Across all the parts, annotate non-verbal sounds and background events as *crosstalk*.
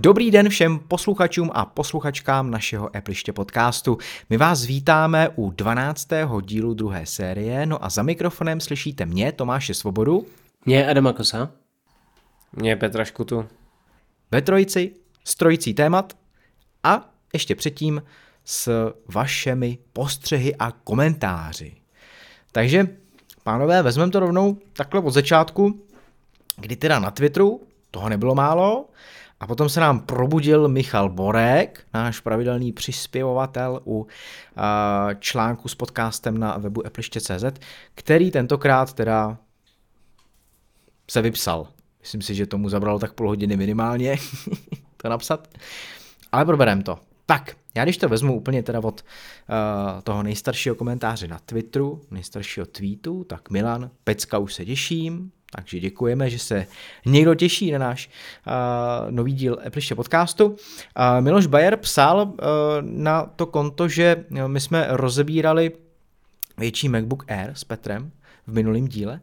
Dobrý den všem posluchačům a posluchačkám našeho Appliště podcastu. My vás vítáme u 12. dílu druhé série, no a za mikrofonem slyšíte mě, Tomáše Svobodu. Mě Adama Kosa. Mě Petra Škutu. Ve trojici s trojicí témat a ještě předtím s vašemi postřehy a komentáři. Takže, pánové, vezmeme to rovnou takhle od začátku, kdy teda na Twitteru toho nebylo málo, a potom se nám probudil Michal Borek, náš pravidelný přispěvovatel u článku s podcastem na webu appliště.cz, který tentokrát teda se vypsal. Myslím si, že tomu zabralo tak půl hodiny minimálně *laughs* to napsat. Ale probereme to. Tak, já když to vezmu úplně teda od uh, toho nejstaršího komentáře na Twitteru, nejstaršího tweetu, tak Milan, Pecka už se těším, takže děkujeme, že se někdo těší na náš uh, nový díl Appliště podcastu. Uh, Miloš Bayer psal uh, na to konto, že my jsme rozebírali větší MacBook Air s Petrem v minulém díle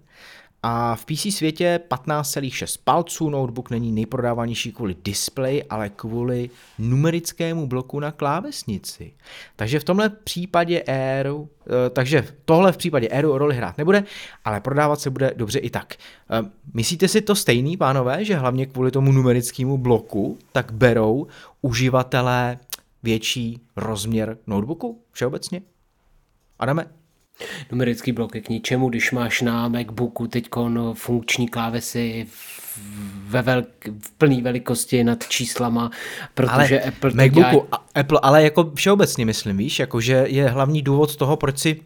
a v PC světě 15,6 palců notebook není nejprodávanější kvůli displeji, ale kvůli numerickému bloku na klávesnici. Takže v tomhle případě Airu, eh, takže tohle v případě Airu roli hrát nebude, ale prodávat se bude dobře i tak. Eh, myslíte si to stejný, pánové, že hlavně kvůli tomu numerickému bloku tak berou uživatelé větší rozměr notebooku všeobecně? Adame? Numerický blok je k ničemu, když máš na MacBooku teď funkční klávesy ve velk, v plné velikosti nad číslama, protože ale Apple MacBooku, dělá... Apple, ale jako všeobecně myslím, víš, jako že je hlavní důvod toho, proč si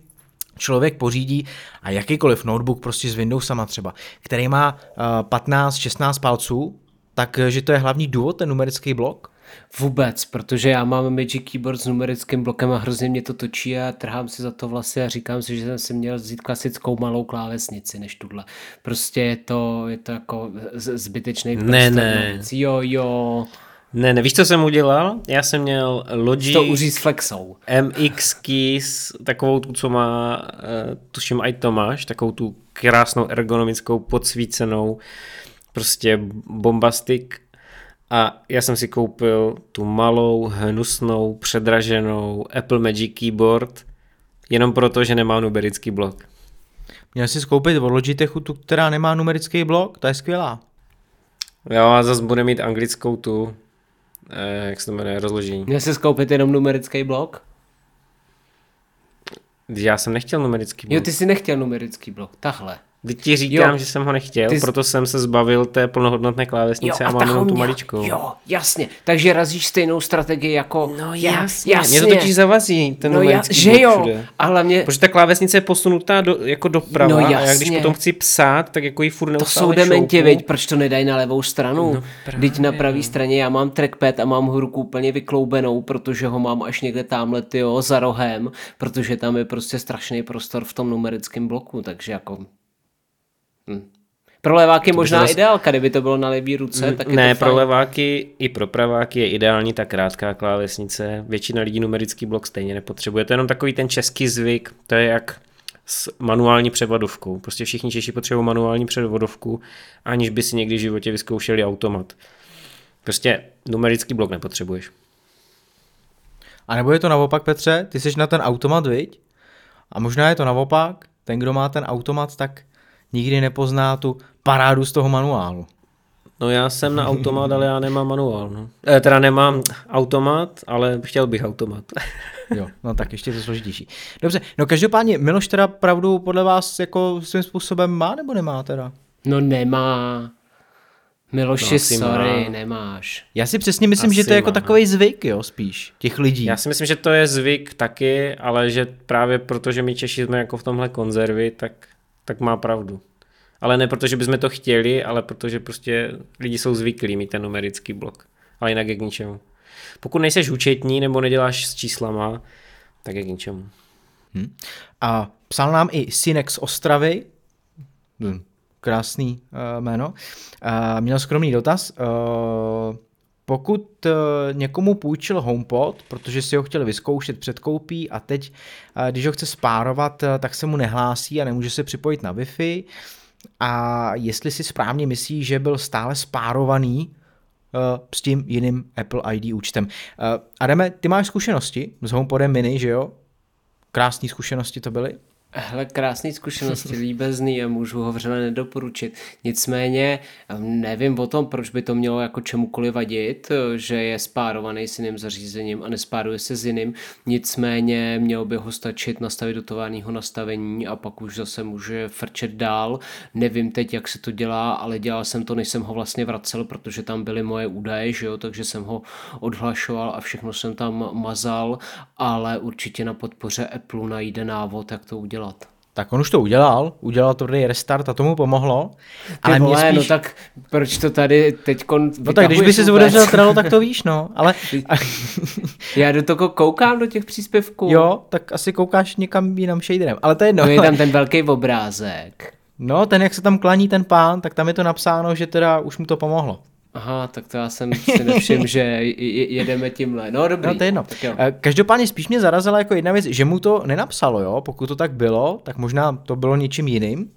člověk pořídí a jakýkoliv notebook prostě s Windowsama třeba, který má uh, 15-16 palců, takže to je hlavní důvod, ten numerický blok? Vůbec, protože já mám Magic Keyboard s numerickým blokem a hrozně mě to točí a trhám si za to vlasy a říkám si, že jsem si měl vzít klasickou malou klávesnici než tuhle. Prostě je to, je to jako zbytečný Ne, ne. Jo, jo. Ne, nevíš, co jsem udělal? Já jsem měl Logic... To uří s Flexou. MX Keys, takovou tu, co má, uh, tuším, i Tomáš, takovou tu krásnou ergonomickou, podsvícenou, prostě bombastik a já jsem si koupil tu malou, hnusnou, předraženou Apple Magic Keyboard, jenom proto, že nemá numerický blok. Měl jsi koupit od Logitechu tu, která nemá numerický blok? To je skvělá. Jo, a zase bude mít anglickou tu, eh, jak se to jmenuje, rozložení. Měl jsi koupit jenom numerický blok? Já jsem nechtěl numerický blok. Jo, ty jsi nechtěl numerický blok, tahle. Teď ti říkám, jo. že jsem ho nechtěl, Ty... proto jsem se zbavil té plnohodnotné klávesnice jo, a, a mám jenom tu maličkou. Jo, jasně. Takže razíš stejnou strategii jako... No jasně. jasně. Mě to totiž zavazí, ten no, ja, že jo, všude. a hlavně... Protože ta klávesnice je posunutá do, jako doprava no, jasně. a já když potom chci psát, tak jako ji furt To jsou dementi, veď, proč to nedají na levou stranu? No, Teď na pravé straně já mám trackpad a mám ho ruku úplně vykloubenou, protože ho mám až někde tamhle tyjo, za rohem, protože tam je prostě strašný prostor v tom numerickém bloku, takže jako Hm. Pro leváky to možná zase... ideálka, kdyby to bylo na levý ruce. Tak ne, to pro leváky i pro praváky je ideální ta krátká klávesnice. Většina lidí numerický blok stejně nepotřebuje. To je jenom takový ten český zvyk, to je jak s manuální převodovkou. Prostě všichni Češi potřebují manuální převodovku, aniž by si někdy v životě vyzkoušeli automat. Prostě numerický blok nepotřebuješ. A nebo je to naopak, Petře? Ty jsi na ten automat, viď? A možná je to naopak, ten, kdo má ten automat, tak nikdy nepozná tu parádu z toho manuálu. No já jsem na automat, ale já nemám manuál. No. E, teda nemám automat, ale chtěl bych automat. *laughs* jo, no tak ještě to složitější. Dobře, no každopádně Miloš teda pravdu podle vás jako svým způsobem má nebo nemá teda? No nemá. Miloši, no, sorry, má. nemáš. Já si přesně myslím, asi že to je jako takový zvyk, jo, spíš, těch lidí. Já si myslím, že to je zvyk taky, ale že právě protože my Češi jsme jako v tomhle konzervy, tak tak má pravdu. Ale ne protože bychom to chtěli, ale protože prostě lidi jsou zvyklí mít ten numerický blok. Ale jinak je k ničemu. Pokud nejseš účetní nebo neděláš s číslama, tak je k ničemu. Hmm. A psal nám i Synek z Ostravy, hm, krásný uh, jméno, uh, měl skromný dotaz. Uh, pokud uh, někomu půjčil HomePod, protože si ho chtěl vyzkoušet před koupí a teď, uh, když ho chce spárovat, uh, tak se mu nehlásí a nemůže se připojit na Wi-Fi. A jestli si správně myslí, že byl stále spárovaný s tím jiným Apple ID účtem. Adame, ty máš zkušenosti s HomePodem mini, že jo? Krásné zkušenosti to byly? Hele, krásný zkušenosti, líbezný a můžu ho vřele nedoporučit. Nicméně nevím o tom, proč by to mělo jako čemukoliv vadit, že je spárovaný s jiným zařízením a nespáruje se s jiným. Nicméně mělo by ho stačit nastavit do nastavení a pak už zase může frčet dál. Nevím teď, jak se to dělá, ale dělal jsem to, než jsem ho vlastně vracel, protože tam byly moje údaje, že jo, takže jsem ho odhlašoval a všechno jsem tam mazal, ale určitě na podpoře Apple najde návod, jak to udělat udělat. Tak on už to udělal, udělal tvrdý restart a tomu pomohlo. Ty ale vole, spíš... no tak proč to tady teď No tak když by si zvodevřel Trello, tak to *laughs* víš, no. Ale... Já do toho koukám, do těch příspěvků. Jo, tak asi koukáš někam jinam shaderem, ale to je jedno. No je tam *laughs* ten velký obrázek. No, ten, jak se tam klaní ten pán, tak tam je to napsáno, že teda už mu to pomohlo. Aha, tak to já jsem si nevšiml, že jedeme tímhle. No dobrý. No to je jedno. Eh, každopádně spíš mě zarazila jako jedna věc, že mu to nenapsalo, jo. Pokud to tak bylo, tak možná to bylo něčím jiným.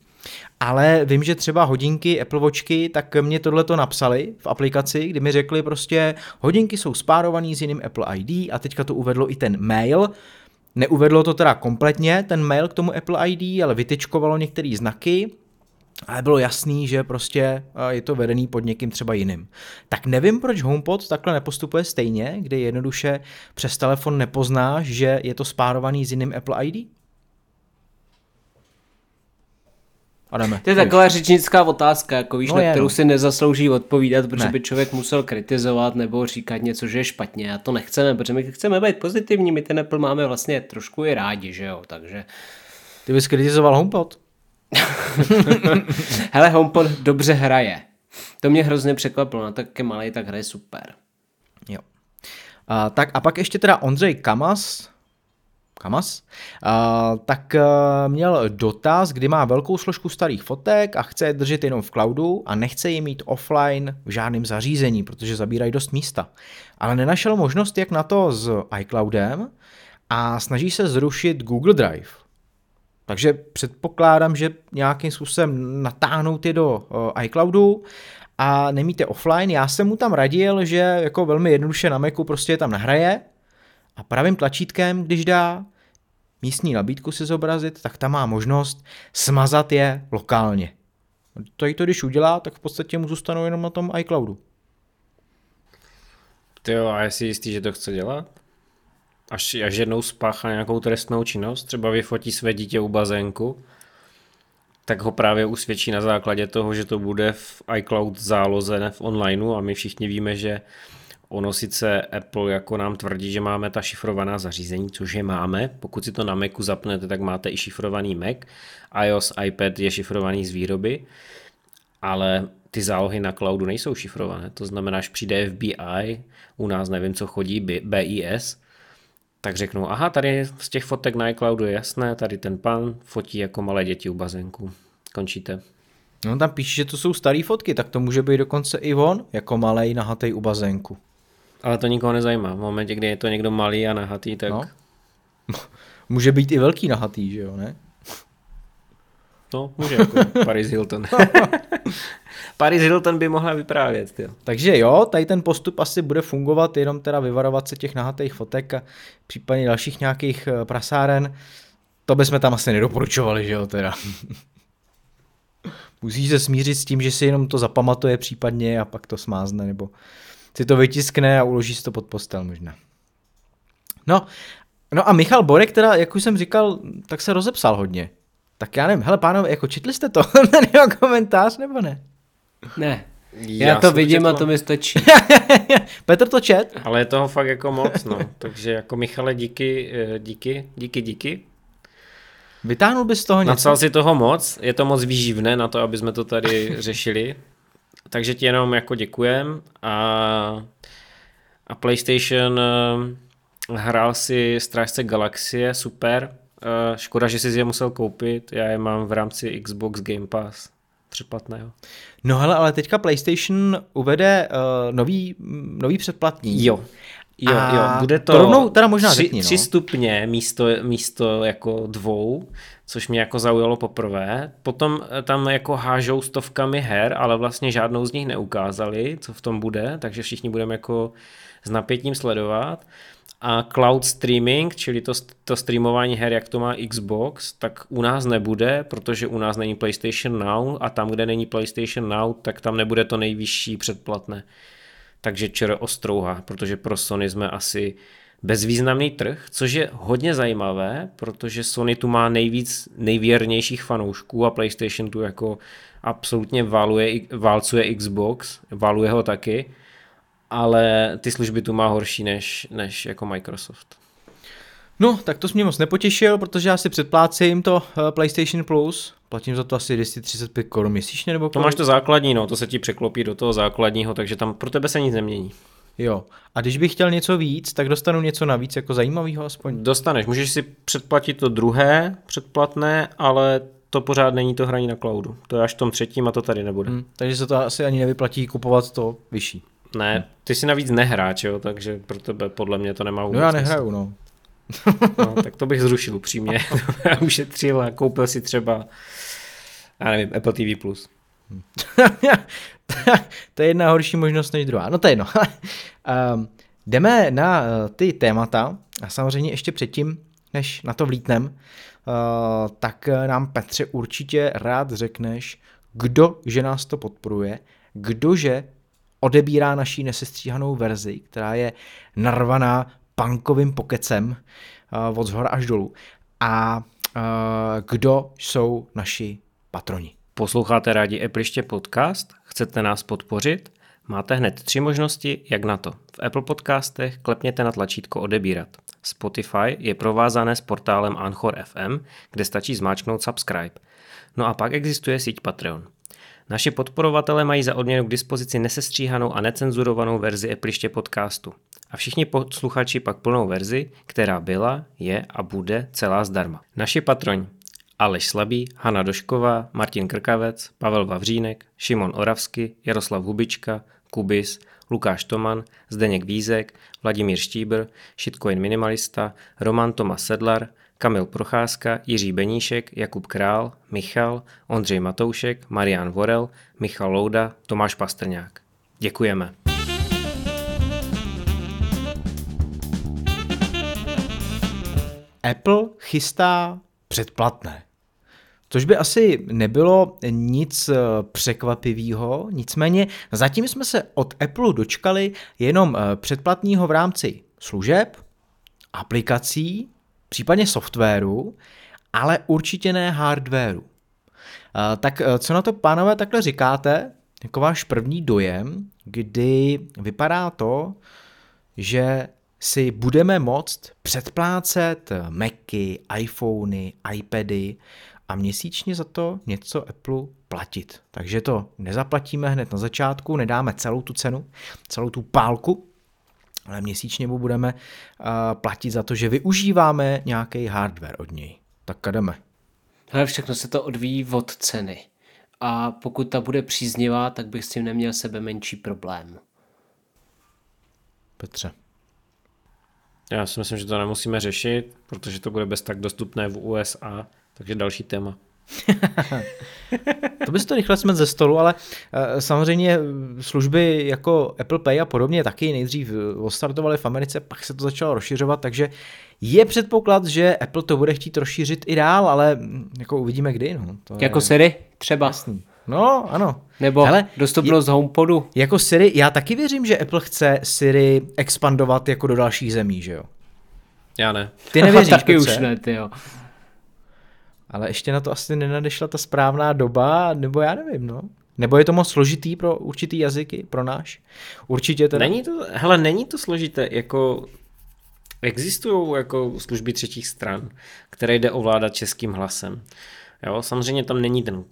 Ale vím, že třeba hodinky Apple Watchky, tak mě tohle to napsali v aplikaci, kdy mi řekli prostě, hodinky jsou spárovaný s jiným Apple ID a teďka to uvedlo i ten mail, Neuvedlo to teda kompletně, ten mail k tomu Apple ID, ale vytečkovalo některé znaky ale bylo jasný, že prostě je to vedený pod někým třeba jiným. Tak nevím, proč HomePod takhle nepostupuje stejně, kde jednoduše přes telefon nepoznáš, že je to spárovaný s jiným Apple ID? Adame, to je taková řečnická otázka, jako víš, no na kterou no. si nezaslouží odpovídat, protože ne. by člověk musel kritizovat nebo říkat něco, že je špatně. A to nechceme, protože my chceme být pozitivní, my ten Apple máme vlastně trošku i rádi, že jo, takže... Ty bys kritizoval HomePod? *laughs* Hele, HomePod dobře hraje. To mě hrozně překvapilo, na tak malý, tak hraje super. Jo. A, tak a pak ještě teda Ondřej Kamas, Kamas, a, tak a, měl dotaz, kdy má velkou složku starých fotek a chce je držet jenom v cloudu a nechce je mít offline v žádném zařízení, protože zabírají dost místa. Ale nenašel možnost, jak na to s iCloudem a snaží se zrušit Google Drive. Takže předpokládám, že nějakým způsobem natáhnout je do uh, iCloudu a nemíte offline. Já jsem mu tam radil, že jako velmi jednoduše na Macu prostě je tam nahraje a pravým tlačítkem, když dá místní nabídku si zobrazit, tak tam má možnost smazat je lokálně. To i to, když udělá, tak v podstatě mu zůstanou jenom na tom iCloudu. Ty jo, a jsi jistý, že to chce dělat? Až, až jednou spáchá nějakou trestnou činnost, třeba vyfotí své dítě u bazénku, tak ho právě usvědčí na základě toho, že to bude v iCloud záloze, v onlineu. A my všichni víme, že ono sice Apple jako nám tvrdí, že máme ta šifrovaná zařízení, což je máme, pokud si to na Macu zapnete, tak máte i šifrovaný Mac, iOS, iPad je šifrovaný z výroby, ale ty zálohy na cloudu nejsou šifrované, to znamená, že přijde FBI, u nás nevím, co chodí, BIS, tak řeknou, aha, tady z těch fotek na iCloudu je jasné, tady ten pan fotí jako malé děti u bazénku. Končíte. No tam píše, že to jsou staré fotky, tak to může být dokonce i on, jako malej nahatý u bazénku. Ale to nikoho nezajímá. V momentě, kdy je to někdo malý a nahatý, tak... No. *laughs* Může být i velký nahatý, že jo, ne? No, může jako Paris Hilton. *laughs* Paris Hilton by mohla vyprávět. Tyjo. Takže jo, tady ten postup asi bude fungovat, jenom teda vyvarovat se těch nahatých fotek a případně dalších nějakých eh, prasáren. To bychom tam asi nedoporučovali, že jo, teda. *laughs* Musíš se smířit s tím, že si jenom to zapamatuje případně a pak to smázne, nebo si to vytiskne a uloží si to pod postel možná. No, no a Michal Borek teda, jak už jsem říkal, tak se rozepsal hodně. Tak já nevím, hele pánové, jako četli jste to, *laughs* ten jeho komentář, nebo ne? Ne. Já, já to vidím a to mi stačí. *laughs* Petr to čet. Ale je toho fakt jako moc, no. Takže jako Michale, díky, eh, díky, díky, díky. Vytáhnul bys z toho něco? Napsal si toho moc, je to moc výživné na to, aby jsme to tady řešili. Takže ti jenom jako děkujem a, a PlayStation eh, hrál si Strážce Galaxie, super. Eh, škoda, že jsi je musel koupit, já je mám v rámci Xbox Game Pass jo. No hele, ale teďka PlayStation uvede uh, nový, nový předplatný. Jo. Jo, A jo, bude to, to rovnou teda možná tři, řekni, no. tři stupně místo, místo jako dvou, což mě jako zaujalo poprvé. Potom eh, tam jako hážou stovkami her, ale vlastně žádnou z nich neukázali, co v tom bude, takže všichni budeme jako s napětím sledovat. A cloud streaming, čili to, to streamování her, jak to má Xbox, tak u nás nebude, protože u nás není PlayStation Now a tam, kde není PlayStation Now, tak tam nebude to nejvyšší předplatné. Takže čer ostrouha, protože pro Sony jsme asi bezvýznamný trh, což je hodně zajímavé, protože Sony tu má nejvíc nejvěrnějších fanoušků a PlayStation tu jako absolutně váluje, válcuje Xbox, váluje ho taky, ale ty služby tu má horší než, než jako Microsoft. No, tak to jsi mě moc nepotěšil, protože já si předplácím to uh, PlayStation Plus, platím za to asi 235 korun měsíčně nebo To máš to základní, no, to se ti překlopí do toho základního, takže tam pro tebe se nic nemění. Jo. A když bych chtěl něco víc, tak dostanu něco navíc, jako zajímavého aspoň. Dostaneš, můžeš si předplatit to druhé předplatné, ale to pořád není to hraní na cloudu. To je až v tom třetím a to tady nebude. Hmm. takže se to asi ani nevyplatí kupovat to vyšší. Ne, ty si navíc nehráč, jo, takže pro tebe podle mě to nemá vůbec No já nehraju, no. no. tak to bych zrušil upřímně. *laughs* já ušetřil a koupil si třeba, já nevím, Apple TV+. Plus. *laughs* to je jedna horší možnost než druhá. No to je jedno. *laughs* um, jdeme na uh, ty témata a samozřejmě ještě předtím, než na to vlítnem, uh, tak nám Petře určitě rád řekneš, kdo že nás to podporuje, kdože odebírá naší nesestříhanou verzi, která je narvaná punkovým pokecem uh, od zhora až dolů. A uh, kdo jsou naši patroni. Posloucháte rádi Appliště podcast? Chcete nás podpořit? Máte hned tři možnosti, jak na to. V Apple podcastech klepněte na tlačítko odebírat. Spotify je provázané s portálem Anchor FM, kde stačí zmáčknout subscribe. No a pak existuje síť Patreon. Naši podporovatelé mají za odměnu k dispozici nesestříhanou a necenzurovanou verzi Appliště podcastu. A všichni posluchači pak plnou verzi, která byla, je a bude celá zdarma. Naši patroni Aleš Slabý, Hanna Došková, Martin Krkavec, Pavel Vavřínek, Šimon Oravsky, Jaroslav Hubička, Kubis, Lukáš Toman, Zdeněk Vízek, Vladimír Štíbr, Shitcoin Minimalista, Roman Tomas Sedlar, Kamil Procházka, Jiří Beníšek, Jakub Král, Michal, Ondřej Matoušek, Marian Vorel, Michal Louda, Tomáš Pastrňák. Děkujeme. Apple chystá předplatné. Což by asi nebylo nic eh, překvapivého, nicméně zatím jsme se od Apple dočkali jenom eh, předplatného v rámci služeb, aplikací, případně softwaru, ale určitě ne hardwaru. Eh, tak co na to, pánové, takhle říkáte? Jako váš první dojem, kdy vypadá to, že si budeme moct předplácet Macy, iPhony, iPady a měsíčně za to něco Apple platit. Takže to nezaplatíme hned na začátku, nedáme celou tu cenu, celou tu pálku, ale měsíčně mu budeme uh, platit za to, že využíváme nějaký hardware od něj. Tak jdeme. Ale všechno se to odvíjí od ceny. A pokud ta bude příznivá, tak bych s tím neměl sebe menší problém. Petře. Já si myslím, že to nemusíme řešit, protože to bude bez tak dostupné v USA, takže další téma. To bys to rychle smet ze stolu, ale uh, samozřejmě služby jako Apple Pay a podobně taky nejdřív ostartovaly v Americe, pak se to začalo rozšiřovat, takže je předpoklad, že Apple to bude chtít rozšířit i dál, ale hm, jako uvidíme kdy. No. To jako je... Siri třeba. Jasný. No, ano. Nebo Hele, dostupnost je, HomePodu. Jako Siri, já taky věřím, že Apple chce Siri expandovat jako do dalších zemí, že jo? Já ne. Ty nevěříš, *laughs* taky už ne, ty jo. Ale ještě na to asi nenadešla ta správná doba, nebo já nevím, no. Nebo je to moc složitý pro určitý jazyky, pro náš? Určitě teda. Není to, hele, není to složité, jako existují jako služby třetích stran, které jde ovládat českým hlasem. Jo, samozřejmě tam není ten,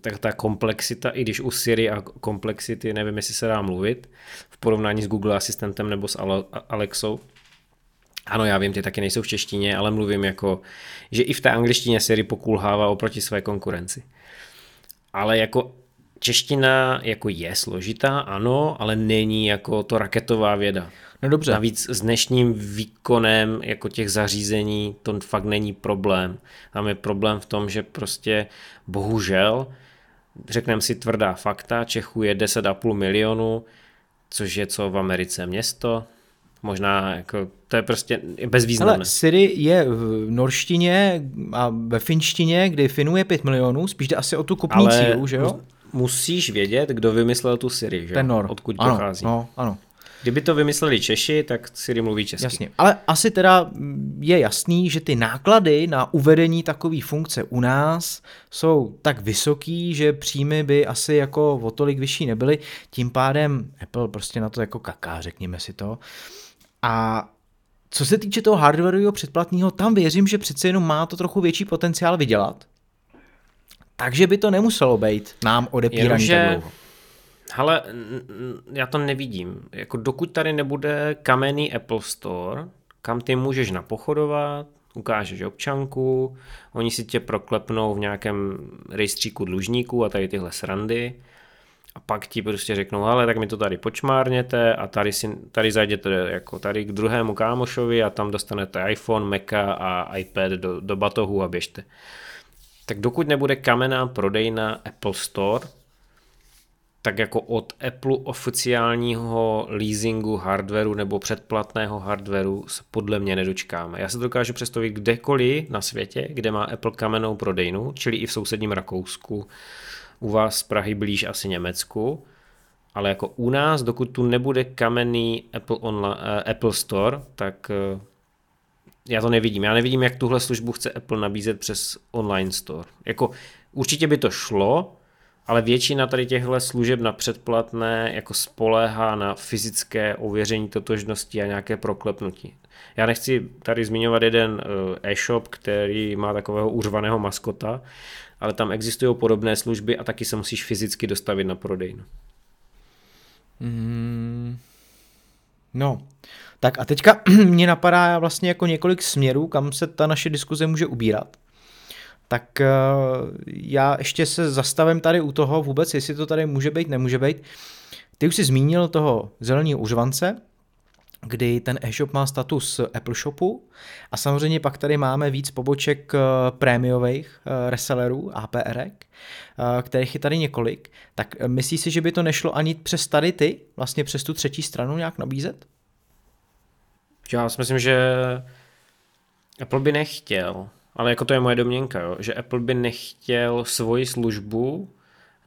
tak ta komplexita, i když u Siri a komplexity nevím, jestli se dá mluvit v porovnání s Google Asistentem nebo s Alexou. Ano, já vím, ty taky nejsou v češtině, ale mluvím jako, že i v té angličtině Siri pokulhává oproti své konkurenci. Ale jako čeština jako je složitá, ano, ale není jako to raketová věda. No dobře. Navíc s dnešním výkonem jako těch zařízení to fakt není problém. Tam je problém v tom, že prostě bohužel, řekneme si tvrdá fakta, Čechů je 10,5 milionu, což je co v Americe město, možná jako, to je prostě bezvýznamné. Ale Siri je v norštině a ve finštině, kdy Finů je 5 milionů, spíš jde asi o tu kupní Ale sílu, že jo? musíš vědět, kdo vymyslel tu Siri, že? Ten Nor. Odkud ano, pochází. No, ano. Kdyby to vymysleli Češi, tak Siri mluví česky. Jasně, ale asi teda je jasný, že ty náklady na uvedení takové funkce u nás jsou tak vysoký, že příjmy by asi jako o tolik vyšší nebyly, tím pádem Apple prostě na to jako kaká, řekněme si to. A co se týče toho hardwareového předplatného, tam věřím, že přece jenom má to trochu větší potenciál vydělat. Takže by to nemuselo být nám odepíraný tak dlouho. Ale já to nevidím. Jako dokud tady nebude kamenný Apple Store, kam ty můžeš napochodovat, ukážeš občanku, oni si tě proklepnou v nějakém rejstříku dlužníků a tady tyhle srandy a pak ti prostě řeknou, ale tak mi to tady počmárněte a tady, si, tady zajděte jako tady k druhému kámošovi a tam dostanete iPhone, Maca a iPad do, do batohu a běžte. Tak dokud nebude kamenná prodejna Apple Store, tak jako od Apple oficiálního leasingu hardwareu nebo předplatného hardwareu se podle mě nedočkáme. Já se dokážu představit kdekoliv na světě, kde má Apple kamennou prodejnu, čili i v sousedním Rakousku, u vás z Prahy blíž asi Německu, ale jako u nás, dokud tu nebude kamenný Apple, online, uh, Apple Store, tak uh, já to nevidím. Já nevidím, jak tuhle službu chce Apple nabízet přes online store. Jako určitě by to šlo, ale většina tady těchto služeb na předplatné jako spoléhá na fyzické ověření totožnosti a nějaké proklepnutí. Já nechci tady zmiňovat jeden eh, e-shop, který má takového uřvaného maskota, ale tam existují podobné služby a taky se musíš fyzicky dostavit na prodejnu. Mm, no, tak a teďka *clears throat* mě napadá vlastně jako několik směrů, kam se ta naše diskuze může ubírat. Tak eh, já ještě se zastavím tady u toho vůbec, jestli to tady může být, nemůže být. Ty už jsi zmínil toho zeleného užvance, kdy ten e-shop má status Apple Shopu a samozřejmě pak tady máme víc poboček eh, prémiových eh, resellerů, APR, kterých je tady několik. Tak myslíš si, že by to nešlo ani přes tady ty, vlastně přes tu třetí stranu nějak nabízet? Já si myslím, že Apple by nechtěl, ale jako to je moje domněnka, jo, že Apple by nechtěl svoji službu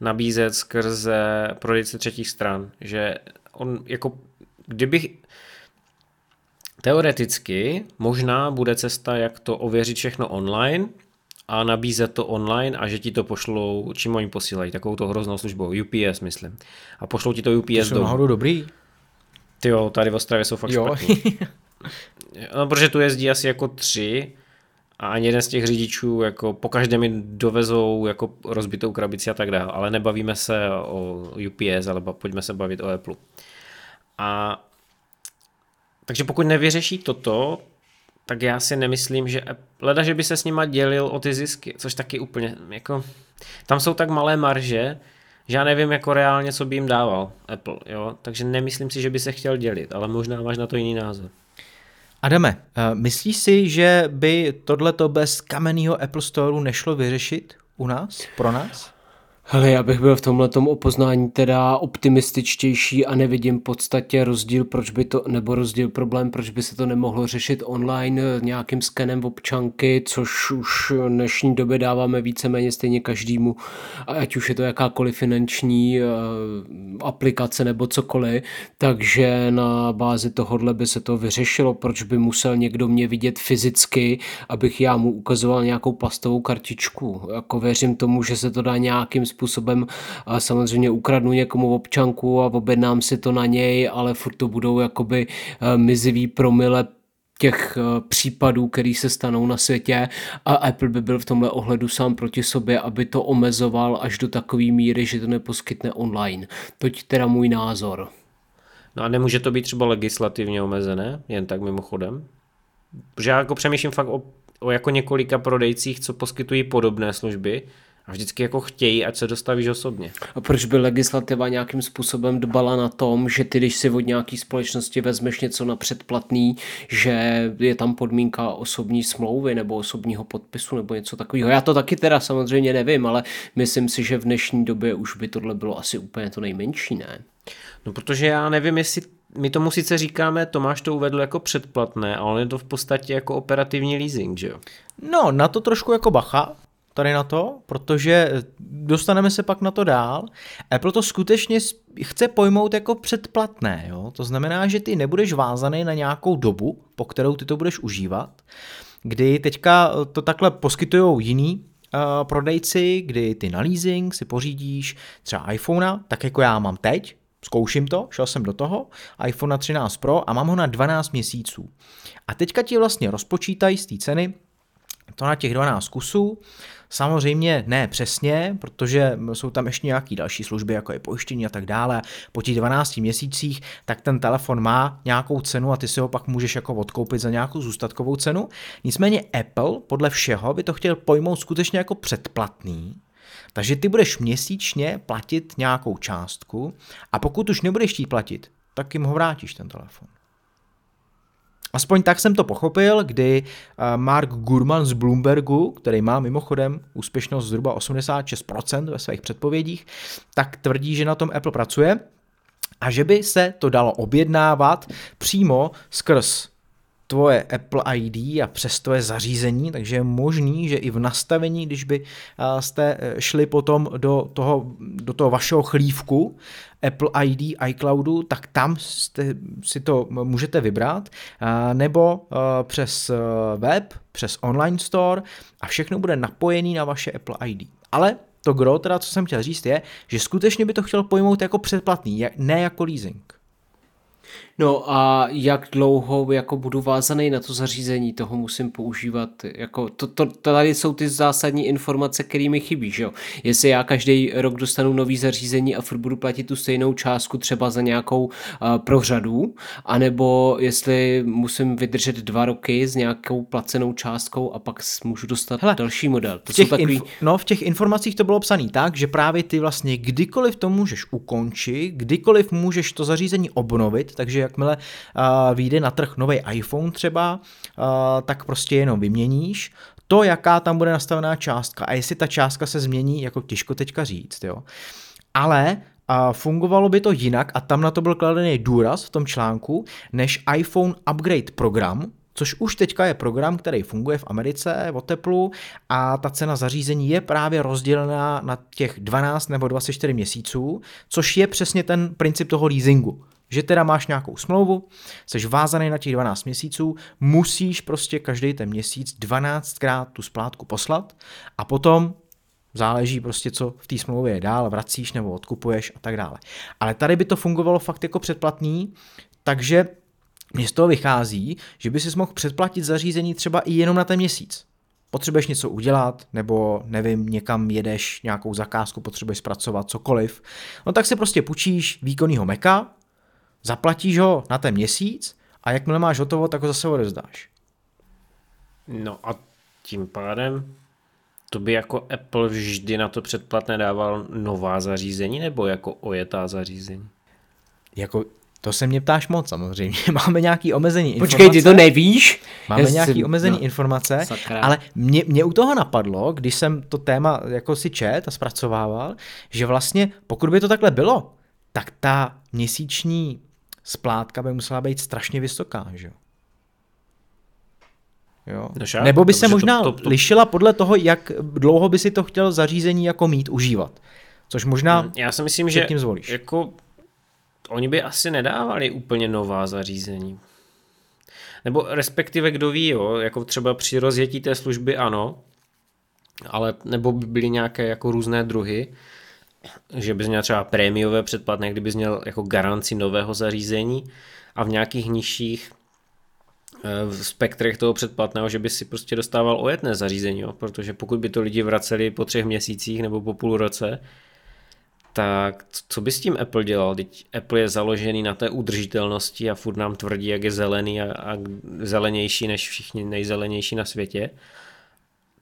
nabízet skrze prodejce třetích stran, že on jako kdybych teoreticky možná bude cesta, jak to ověřit všechno online a nabízet to online a že ti to pošlou, čím oni posílají, takovou to hroznou službou, UPS myslím. A pošlou ti to UPS to jsou dobrý. Ty jo, tady v Ostravě jsou fakt jo. špatný. *laughs* no, protože tu jezdí asi jako tři a ani jeden z těch řidičů jako po každém mi dovezou jako rozbitou krabici a tak dále, ale nebavíme se o UPS, ale pojďme se bavit o Apple. A takže pokud nevyřeší toto, tak já si nemyslím, že leda, že by se s nima dělil o ty zisky, což taky úplně jako, tam jsou tak malé marže, že já nevím jako reálně, co by jim dával Apple, jo, takže nemyslím si, že by se chtěl dělit, ale možná máš na to jiný názor. Adame, eh, myslíš si, že by tohleto bez kamenného Apple Storeu nešlo vyřešit u nás, pro nás? Hele, já bych byl v tomhle opoznání teda optimističtější a nevidím v podstatě rozdíl, proč by to, nebo rozdíl problém, proč by se to nemohlo řešit online nějakým skenem občanky, což už v dnešní době dáváme víceméně stejně každému, ať už je to jakákoliv finanční uh, aplikace nebo cokoliv, takže na bázi tohohle by se to vyřešilo, proč by musel někdo mě vidět fyzicky, abych já mu ukazoval nějakou plastovou kartičku. Jako věřím tomu, že se to dá nějakým způsobem samozřejmě ukradnu někomu občanku a objednám si to na něj, ale furt to budou jakoby eh, mizivý promile těch eh, případů, který se stanou na světě a Apple by byl v tomhle ohledu sám proti sobě, aby to omezoval až do takové míry, že to neposkytne online. Toť teda můj názor. No a nemůže to být třeba legislativně omezené, jen tak mimochodem? Protože já jako přemýšlím fakt o, o jako několika prodejcích, co poskytují podobné služby A vždycky jako chtějí, ať se dostavíš osobně. A proč by legislativa nějakým způsobem dbala na tom, že ty, když si od nějaký společnosti vezmeš něco na předplatný, že je tam podmínka osobní smlouvy nebo osobního podpisu nebo něco takového. Já to taky teda samozřejmě nevím, ale myslím si, že v dnešní době už by tohle bylo asi úplně to nejmenší, ne? No protože já nevím, jestli my tomu sice říkáme, Tomáš to uvedl jako předplatné, ale je to v podstatě jako operativní leasing, že jo? No, na to trošku jako bacha, tady na to, protože dostaneme se pak na to dál. Apple to skutečně chce pojmout jako předplatné, jo? to znamená, že ty nebudeš vázaný na nějakou dobu, po kterou ty to budeš užívat, kdy teďka to takhle poskytují jiný uh, prodejci, kdy ty na leasing si pořídíš třeba iPhonea, tak jako já mám teď, zkouším to, šel jsem do toho, iPhone 13 Pro a mám ho na 12 měsíců. A teďka ti vlastně rozpočítají z té ceny to na těch 12 kusů, Samozřejmě ne přesně, protože jsou tam ještě nějaké další služby, jako je pojištění a tak dále. Po těch 12 měsících, tak ten telefon má nějakou cenu a ty si ho pak můžeš jako odkoupit za nějakou zůstatkovou cenu. Nicméně Apple podle všeho by to chtěl pojmout skutečně jako předplatný, takže ty budeš měsíčně platit nějakou částku a pokud už nebudeš chtít platit, tak jim ho vrátíš ten telefon. Aspoň tak jsem to pochopil, kdy eh, Mark Gurman z Bloombergu, který má mimochodem úspěšnost zhruba 86% ve svých předpovědích, tak tvrdí, že na tom Apple pracuje a že by se to dalo objednávat přímo skrz tvoje Apple ID a přes tvoje zařízení, takže je možný, že i v nastavení, když by jste e, šli potom do toho, do toho vašeho chlívku Apple ID iCloudu, tak tam jste, si to můžete vybrat, nebo přes e, web, přes online store a všechno bude napojený na vaše Apple ID. Ale to gro, teda co jsem chtěl říct, je, že skutečně by to chtěl pojmout jako předplatný, ne jako leasing. No a jak dlouho jako budu vázaný na to zařízení, toho musím používat, jako to, to, tady jsou ty zásadní informace, které mi chybí, že jo. Jestli já každý rok dostanu nový zařízení a furt budu platit tu stejnou částku třeba za nějakou uh, prořadu, anebo jestli musím vydržet dva roky s nějakou placenou částkou a pak můžu dostat Hele, další model. To v těch, takový... inf- no, v těch informacích to bylo psané tak, že právě ty vlastně kdykoliv to můžeš ukončit, kdykoliv můžeš to zařízení obnovit, takže jakmile uh, vyjde na trh nový iPhone třeba, uh, tak prostě jenom vyměníš. To, jaká tam bude nastavená částka a jestli ta částka se změní, jako těžko teďka říct, jo. Ale a fungovalo by to jinak a tam na to byl kladený důraz v tom článku, než iPhone Upgrade program, což už teďka je program, který funguje v Americe o teplu a ta cena zařízení je právě rozdělená na těch 12 nebo 24 měsíců, což je přesně ten princip toho leasingu že teda máš nějakou smlouvu, jsi vázaný na těch 12 měsíců, musíš prostě každý ten měsíc 12krát tu splátku poslat a potom záleží prostě, co v té smlouvě je dál, vracíš nebo odkupuješ a tak dále. Ale tady by to fungovalo fakt jako předplatný, takže mě z toho vychází, že by si mohl předplatit zařízení třeba i jenom na ten měsíc. Potřebuješ něco udělat, nebo nevím, někam jedeš, nějakou zakázku potřebuješ zpracovat, cokoliv, no tak si prostě půjčíš výkonnýho meka, Zaplatíš ho na ten měsíc a jakmile máš hotovo, tak ho zase odezdáš. No a tím pádem to by jako Apple vždy na to předplatné dával nová zařízení nebo jako ojetá zařízení? Jako to se mě ptáš moc samozřejmě. *laughs* Máme nějaký omezený informace. Počkej, ty to nevíš? Máme Já nějaký omezený no, informace, sakra. ale mě, mě u toho napadlo, když jsem to téma jako si čet a zpracovával, že vlastně pokud by to takhle bylo, tak ta měsíční splátka by musela být strašně vysoká, že jo? No šak, Nebo by se možná to, to, to... lišila podle toho, jak dlouho by si to chtěl zařízení jako mít, užívat. Což možná hmm, Já si myslím, že tím zvolíš. jako oni by asi nedávali úplně nová zařízení. Nebo respektive kdo ví, jo, jako třeba při rozjetí té služby ano, ale nebo by byly nějaké jako různé druhy, že bys měl třeba prémiové předplatné, kdybys měl jako garanci nového zařízení a v nějakých nižších eh, v spektrech toho předplatného, že by si prostě dostával ojetné zařízení, jo? protože pokud by to lidi vraceli po třech měsících nebo po půl roce, tak co by s tím Apple dělal? Teď Apple je založený na té udržitelnosti a furt nám tvrdí, jak je zelený a, a zelenější než všichni nejzelenější na světě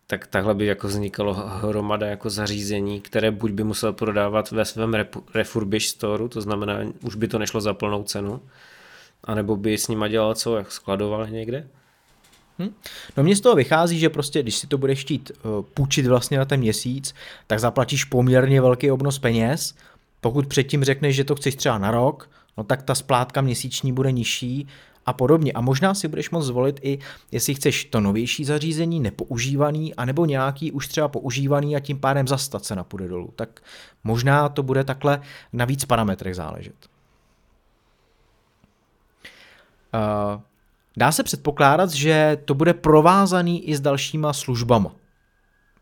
tak takhle by jako vznikalo hromada jako zařízení, které buď by musel prodávat ve svém refurbish store, to znamená, už by to nešlo za plnou cenu, anebo by s nima dělal co, jak skladoval někde. Hm? No mně z toho vychází, že prostě, když si to budeš chtít uh, půjčit vlastně na ten měsíc, tak zaplatíš poměrně velký obnos peněz. Pokud předtím řekneš, že to chceš třeba na rok, no tak ta splátka měsíční bude nižší a podobně. A možná si budeš moct zvolit i, jestli chceš to novější zařízení, nepoužívaný, anebo nějaký už třeba používaný a tím pádem zastat se napůjde dolů. Tak možná to bude takhle na víc parametrech záležet. Uh, dá se předpokládat, že to bude provázaný i s dalšíma službama.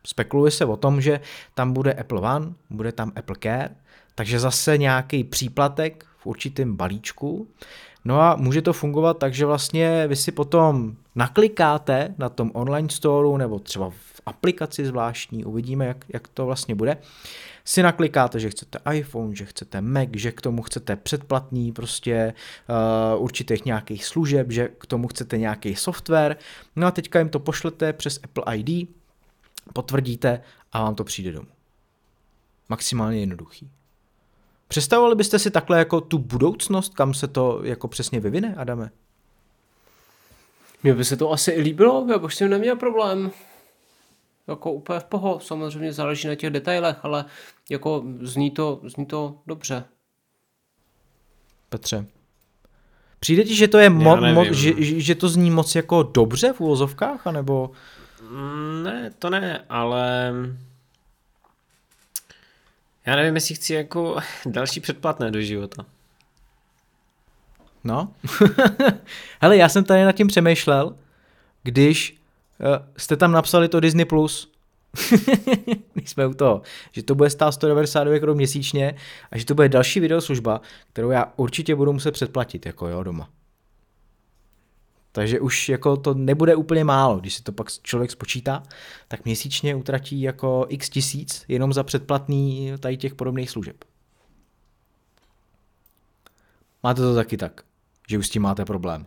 Spekuluje se o tom, že tam bude Apple One, bude tam Apple Care, takže zase nějaký příplatek v určitém balíčku. No a může to fungovat tak, že vlastně vy si potom naklikáte na tom online storeu nebo třeba v aplikaci zvláštní, uvidíme, jak, jak to vlastně bude, si naklikáte, že chcete iPhone, že chcete Mac, že k tomu chcete předplatný prostě uh, určitých nějakých služeb, že k tomu chcete nějaký software, no a teďka jim to pošlete přes Apple ID, potvrdíte a vám to přijde domů. Maximálně jednoduchý. Představovali byste si takhle jako tu budoucnost, kam se to jako přesně vyvine, Adame? Mně by se to asi i líbilo, já bych s tím neměl problém. Jako úplně v poho, samozřejmě záleží na těch detailech, ale jako zní to, zní to dobře. Petře, přijde ti, že to je mo- mo- že, že to zní moc jako dobře v úvozovkách, anebo? Mm, ne, to ne, ale já nevím, jestli chci jako *laughs* další předplatné do života. No. *laughs* Hele, já jsem tady nad tím přemýšlel, když uh, jste tam napsali to Disney+, Plus, *laughs* když jsme u toho, že to bude stát 199 korun měsíčně a že to bude další videoslužba, kterou já určitě budu muset předplatit, jako jo, doma. Takže už jako to nebude úplně málo, když si to pak člověk spočítá, tak měsíčně utratí jako x tisíc jenom za předplatný tady těch podobných služeb. Máte to taky tak, že už s tím máte problém.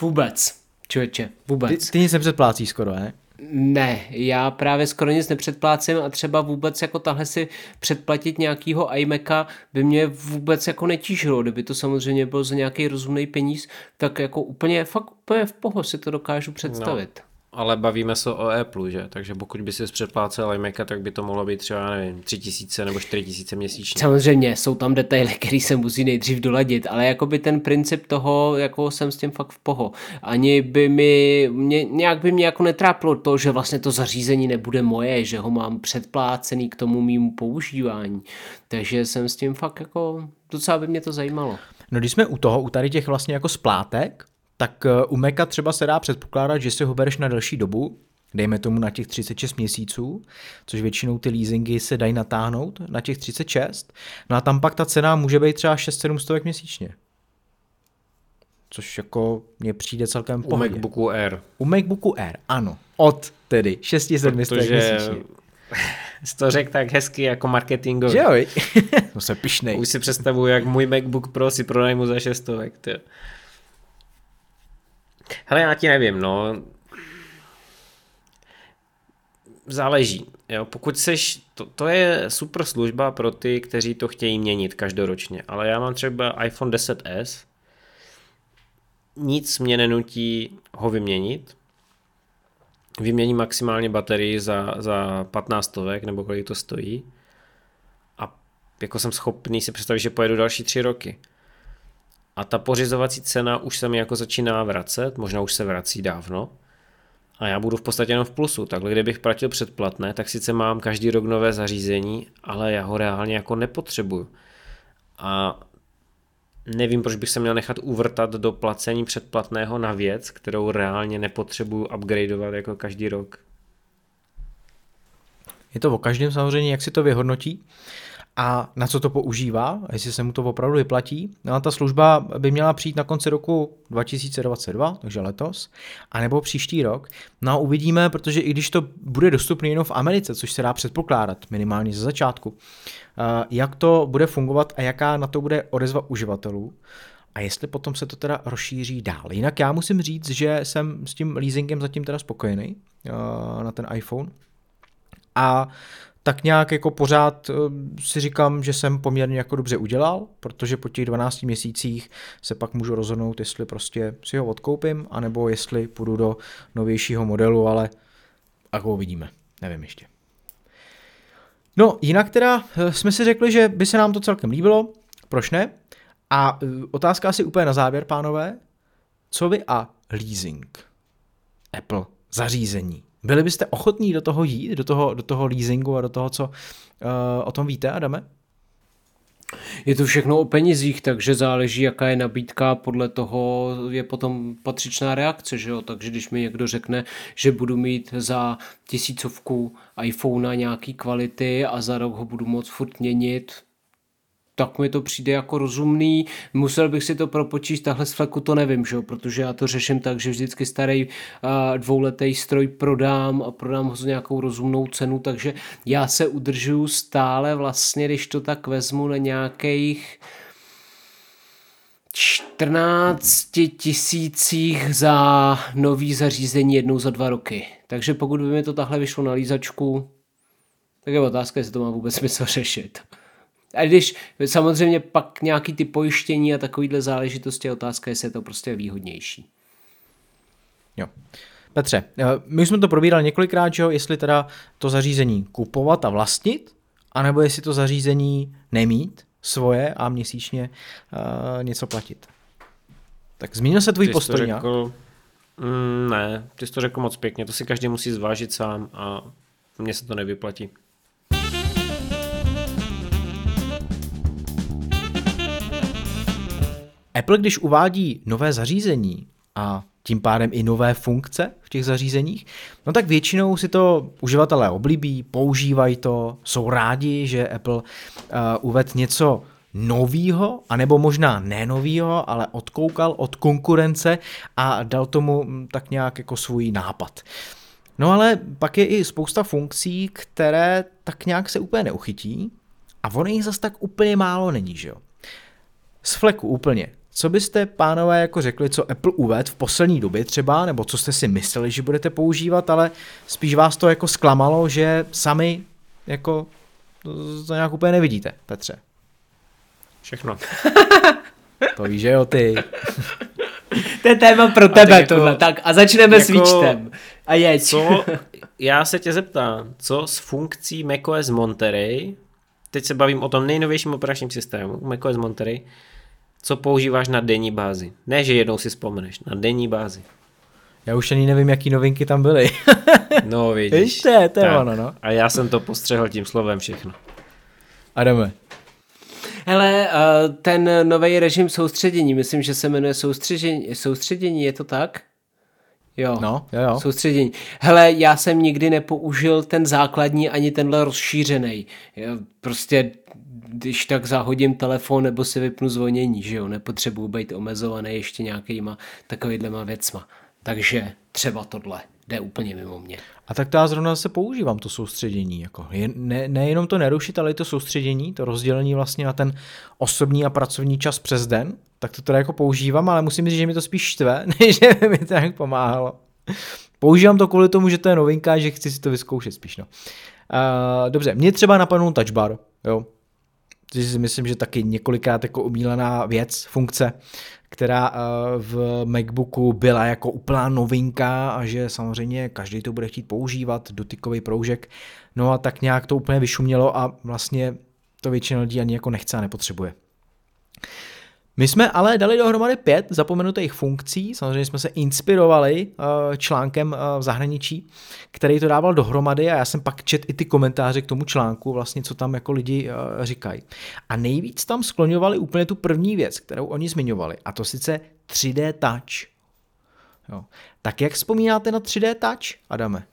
Vůbec, člověče, vůbec. Ty, ty nic nepředplácíš skoro, ne? Ne, já právě skoro nic nepředplácím a třeba vůbec jako tahle si předplatit nějakýho iMaca by mě vůbec jako netížilo, kdyby to samozřejmě bylo za nějaký rozumný peníz, tak jako úplně, fakt úplně v poho si to dokážu představit. No ale bavíme se o Apple, že? Takže pokud by si předplácel iMaca, tak by to mohlo být třeba, nevím, 3000 nebo 4000 měsíčně. Samozřejmě, jsou tam detaily, *laughs* které se musí nejdřív doladit, ale jako by ten princip toho, jako jsem s tím fakt v poho. Ani by mi, mě, nějak by mě jako netrápilo to, že vlastně to zařízení nebude moje, že ho mám předplácený k tomu mýmu používání. Takže jsem s tím fakt jako, docela by mě to zajímalo. No když jsme u toho, u tady těch vlastně jako splátek, tak eh, u Meka třeba se dá předpokládat, že si ho bereš na delší dobu, dejme tomu na těch 36 měsíců, což většinou ty leasingy se dají natáhnout na těch 36, no a tam pak ta cena může být třeba 6-700 měsíčně. Což jako mně přijde celkem pohodě. U MacBooku Air. U MacBooku Air, ano. Od tedy 6-700 měsíčně. *laughs* Jsi to řekl tak hezky jako marketingový. Že jo, *laughs* to se pišnej. Už si představuju, jak můj MacBook Pro si pronajmu za 600. Hele, já ti nevím, no. Záleží. Jo, pokud seš, to, to je super služba pro ty, kteří to chtějí měnit každoročně, ale já mám třeba iPhone 10s, nic mě nenutí ho vyměnit, vyměním maximálně baterii za, za 15 stovek, nebo kolik to stojí a jako jsem schopný si představit, že pojedu další tři roky. A ta pořizovací cena už se mi jako začíná vracet, možná už se vrací dávno. A já budu v podstatě jenom v plusu. Takhle kdybych platil předplatné, tak sice mám každý rok nové zařízení, ale já ho reálně jako nepotřebuju. A nevím, proč bych se měl nechat uvrtat do placení předplatného na věc, kterou reálně nepotřebuju upgradeovat jako každý rok. Je to o každém samozřejmě, jak si to vyhodnotí a na co to používá, jestli se mu to opravdu vyplatí. No a ta služba by měla přijít na konci roku 2022, takže letos, anebo příští rok. No a uvidíme, protože i když to bude dostupné jenom v Americe, což se dá předpokládat minimálně ze začátku, jak to bude fungovat a jaká na to bude odezva uživatelů. a jestli potom se to teda rozšíří dál. Jinak já musím říct, že jsem s tím leasingem zatím teda spokojený uh, na ten iPhone. A tak nějak jako pořád uh, si říkám, že jsem poměrně jako dobře udělal, protože po těch 12 měsících se pak můžu rozhodnout, jestli prostě si ho odkoupím, anebo jestli půjdu do novějšího modelu, ale jako uvidíme, nevím ještě. No, jinak teda eh, jsme si řekli, že by se nám to celkem líbilo, proč ne? A eh, otázka asi úplně na závěr, pánové. Co vy a leasing? Apple, zařízení. Byli byste ochotní do toho jít, do toho, do toho leasingu a do toho, co uh, o tom víte, Adame? Je to všechno o penězích, takže záleží, jaká je nabídka, podle toho je potom patřičná reakce, že jo? Takže když mi někdo řekne, že budu mít za tisícovku iPhone na nějaký kvality a za rok ho budu moct furt měnit, tak mi to přijde jako rozumný. Musel bych si to propočíst, tahle z fleku to nevím, že? protože já to řeším tak, že vždycky starý dvouletý stroj prodám a prodám ho za nějakou rozumnou cenu, takže já se udržuju stále vlastně, když to tak vezmu na nějakých 14 tisících za nový zařízení jednou za dva roky. Takže pokud by mi to takhle vyšlo na lízačku, tak je otázka, jestli to má vůbec smysl řešit. A když samozřejmě pak nějaký ty pojištění a takovýhle záležitosti je otázka, jestli je to prostě výhodnější. Jo. Petře, eh, my jsme to probírali několikrát, že jo, jestli teda to zařízení kupovat a vlastnit, anebo jestli to zařízení nemít svoje a měsíčně uh, něco platit. Tak zmínil se tvůj postoj řekl, mm, Ne, ty jsi to řekl moc pěkně, to si každý musí zvážit sám a mně se to nevyplatí. Apple, když uvádí nové zařízení a tím pádem i nové funkce v těch zařízeních, no tak většinou si to uživatelé oblíbí, používají to, jsou rádi, že Apple uh, uved něco novýho, anebo možná ne novýho, ale odkoukal od konkurence a dal tomu hm, tak nějak jako svůj nápad. No ale pak je i spousta funkcí, které tak nějak se úplně neuchytí a ono jich zase tak úplně málo není, že jo. Z fleku úplně. Co byste, pánové, jako řekli, co Apple uved v poslední době třeba, nebo co jste si mysleli, že budete používat, ale spíš vás to jako zklamalo, že sami jako to, to nějak úplně nevidíte, Petře? Všechno. *laughs* to víš, že jo, ty. *laughs* to je téma pro tebe, jako, tohle. Tak a začneme jako, s výčtem. A jeď. Co, *laughs* já se tě zeptám, co s funkcí macOS Monterey, teď se bavím o tom nejnovějším operačním systému, macOS Monterey, co používáš na denní bázi. Ne, že jednou si vzpomeneš, na denní bázi. Já už ani nevím, jaký novinky tam byly. *laughs* no *laughs* vidíš. Víš, to je, to je ono, no. A já jsem to postřehl tím slovem všechno. jdeme. Hele, ten nový režim soustředění, myslím, že se jmenuje soustředění, soustředění je to tak? Jo, no, jo, jo. soustředění. Hele, já jsem nikdy nepoužil ten základní ani tenhle rozšířený. Prostě když tak zahodím telefon nebo si vypnu zvonění, že jo, nepotřebuji být omezovaný ještě nějakýma takovýhlema věcma. Takže třeba tohle jde úplně mimo mě. A tak já zrovna se používám, to soustředění. Jako. Ne, nejenom to nerušit, ale i to soustředění, to rozdělení vlastně na ten osobní a pracovní čas přes den, tak to teda jako používám, ale musím říct, že mi to spíš štve, *laughs* než že mi to nějak pomáhalo. Používám to kvůli tomu, že to je novinka, že chci si to vyzkoušet spíš. No. Uh, dobře, mě třeba napadnul touch bar, jo což si myslím, že taky několikrát jako umílená věc, funkce, která eh, v MacBooku byla jako úplná novinka a že samozřejmě každý to bude chtít používat, dotykový proužek, no a tak nějak to úplně vyšumělo a vlastně to většina lidí ani jako nechce a nepotřebuje. My jsme ale dali dohromady pět zapomenutých funkcí, samozřejmě jsme se inspirovali eh, článkem eh, v zahraničí, který to dával dohromady a já jsem pak čet i ty komentáře k tomu článku, vlastně co tam jako lidi eh, říkají. A nejvíc tam skloňovali úplně tu první věc, kterou oni zmiňovali, a to sice 3D touch. Jo. Tak jak vzpomínáte na 3D touch, Adame?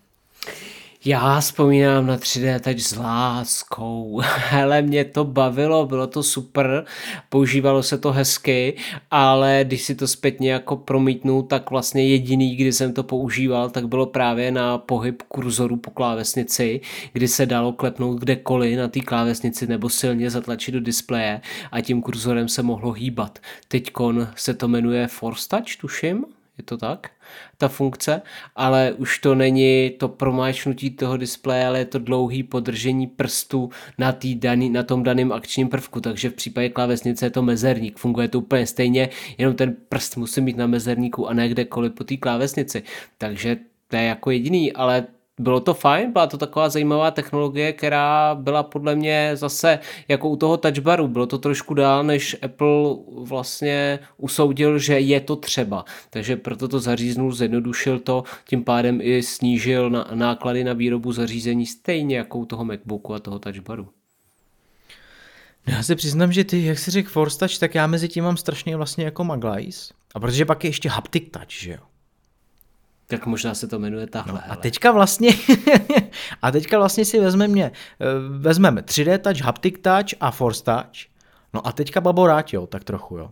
Já vzpomínám na 3D Touch s láskou. *laughs* Hele, mě to bavilo, bylo to super, používalo se to hezky, ale když si to zpětně jako promítnu, tak vlastně jediný, kdy jsem to používal, tak bylo právě na pohyb kurzoru po klávesnici, kdy se dalo klepnout kdekoliv na té klávesnici nebo silně zatlačit do displeje a tím kurzorem se mohlo hýbat. Teďkon se to jmenuje Force Touch, tuším, je to tak? Ta funkce, ale už to není to promáčnutí toho displeje, ale je to dlouhý podržení prstu na, tý daný, na tom daném akčním prvku, takže v případě klávesnice je to mezerník, funguje to úplně stejně, jenom ten prst musí mít na mezerníku a ne kdekoliv po té klávesnici, takže to je jako jediný, ale bylo to fajn, byla to taková zajímavá technologie, která byla podle mě zase jako u toho touchbaru. Bylo to trošku dál, než Apple vlastně usoudil, že je to třeba. Takže proto to zaříznul, zjednodušil to, tím pádem i snížil na, náklady na výrobu zařízení stejně jako u toho MacBooku a toho touchbaru. No já se přiznám, že ty, jak jsi řekl Force Touch, tak já mezi tím mám strašně vlastně jako Maglajs. A protože pak je ještě Haptic Touch, že jo? Tak možná se to jmenuje tahle. No, a teďka vlastně, *laughs* a teďka vlastně si vezmeme mě, eh, vezmeme 3D Touch, Haptic Touch a Force Touch. No a teďka babo jo, tak trochu, jo.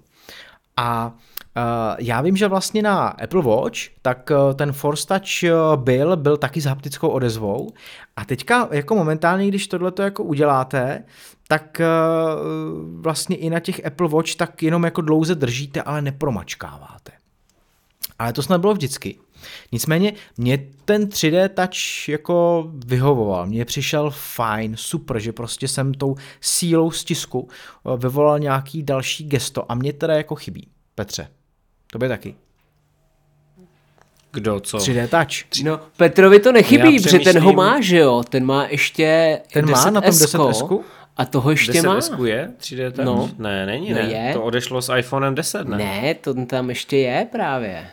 A uh, já vím, že vlastně na Apple Watch, tak uh, ten Force Touch byl, byl taky s haptickou odezvou. A teďka jako momentálně, když tohle to jako uděláte, tak uh, vlastně i na těch Apple Watch tak jenom jako dlouze držíte, ale nepromačkáváte. Ale to snad bylo vždycky. Nicméně mě ten 3D touch jako vyhovoval, mně přišel fajn, super, že prostě jsem tou sílou stisku eh, vyvolal nějaký další gesto a mě teda jako chybí. Petře, to by taky. Kdo, co? 3D touch. No, Petrovi to nechybí, protože ten ho má, že jo? Ten má ještě Ten má na tom 10S? A toho ještě 10 má. 10 je 3D touch? No. Ne, není, no ne. Je. To odešlo s iPhonem 10, ne? Ne, to tam ještě je právě.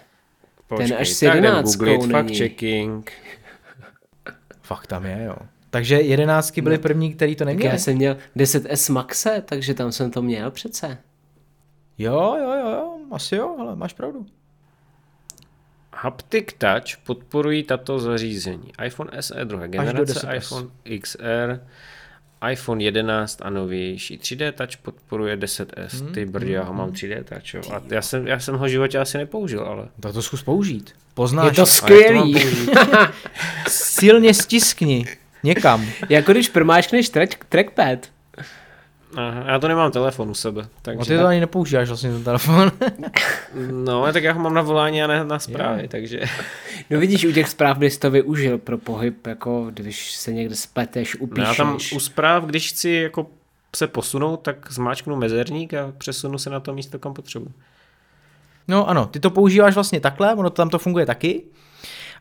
Počkej, ten až s tak jedenáctkou není. fact checking. *laughs* Fakt tam je, jo. Takže jedenáctky byly první, který to Tak neměli. já jsem měl 10S Maxe, takže tam jsem to měl přece. Jo, jo, jo, jo, asi jo, ale máš pravdu. Haptic Touch podporují tato zařízení. iPhone SE druhé generace, 10S. iPhone XR, iPhone 11 a novější. 3D Touch podporuje 10S. Hmm, Ty brdě, já ho mám 3D Touch. Jo. A já jsem, já jsem ho v životě asi nepoužil, ale... Tak to zkus použít. Poznáš. Je to skvělý. použít? *laughs* Silně stiskni. Někam. jako když promáčkneš track, trackpad. Aha, já to nemám telefon u sebe. Takže... A ty to ani nepoužíváš vlastně ten telefon. *laughs* No, tak já ho mám na volání a ne na zprávy, takže... *laughs* No vidíš, u těch zpráv bys to využil pro pohyb, jako když se někde spleteš, No, upíšeš. já tam u zpráv, když chci jako se posunout, tak zmáčknu mezerník a přesunu se na to místo, kam potřebuji. No ano, ty to používáš vlastně takhle, ono tam to funguje taky,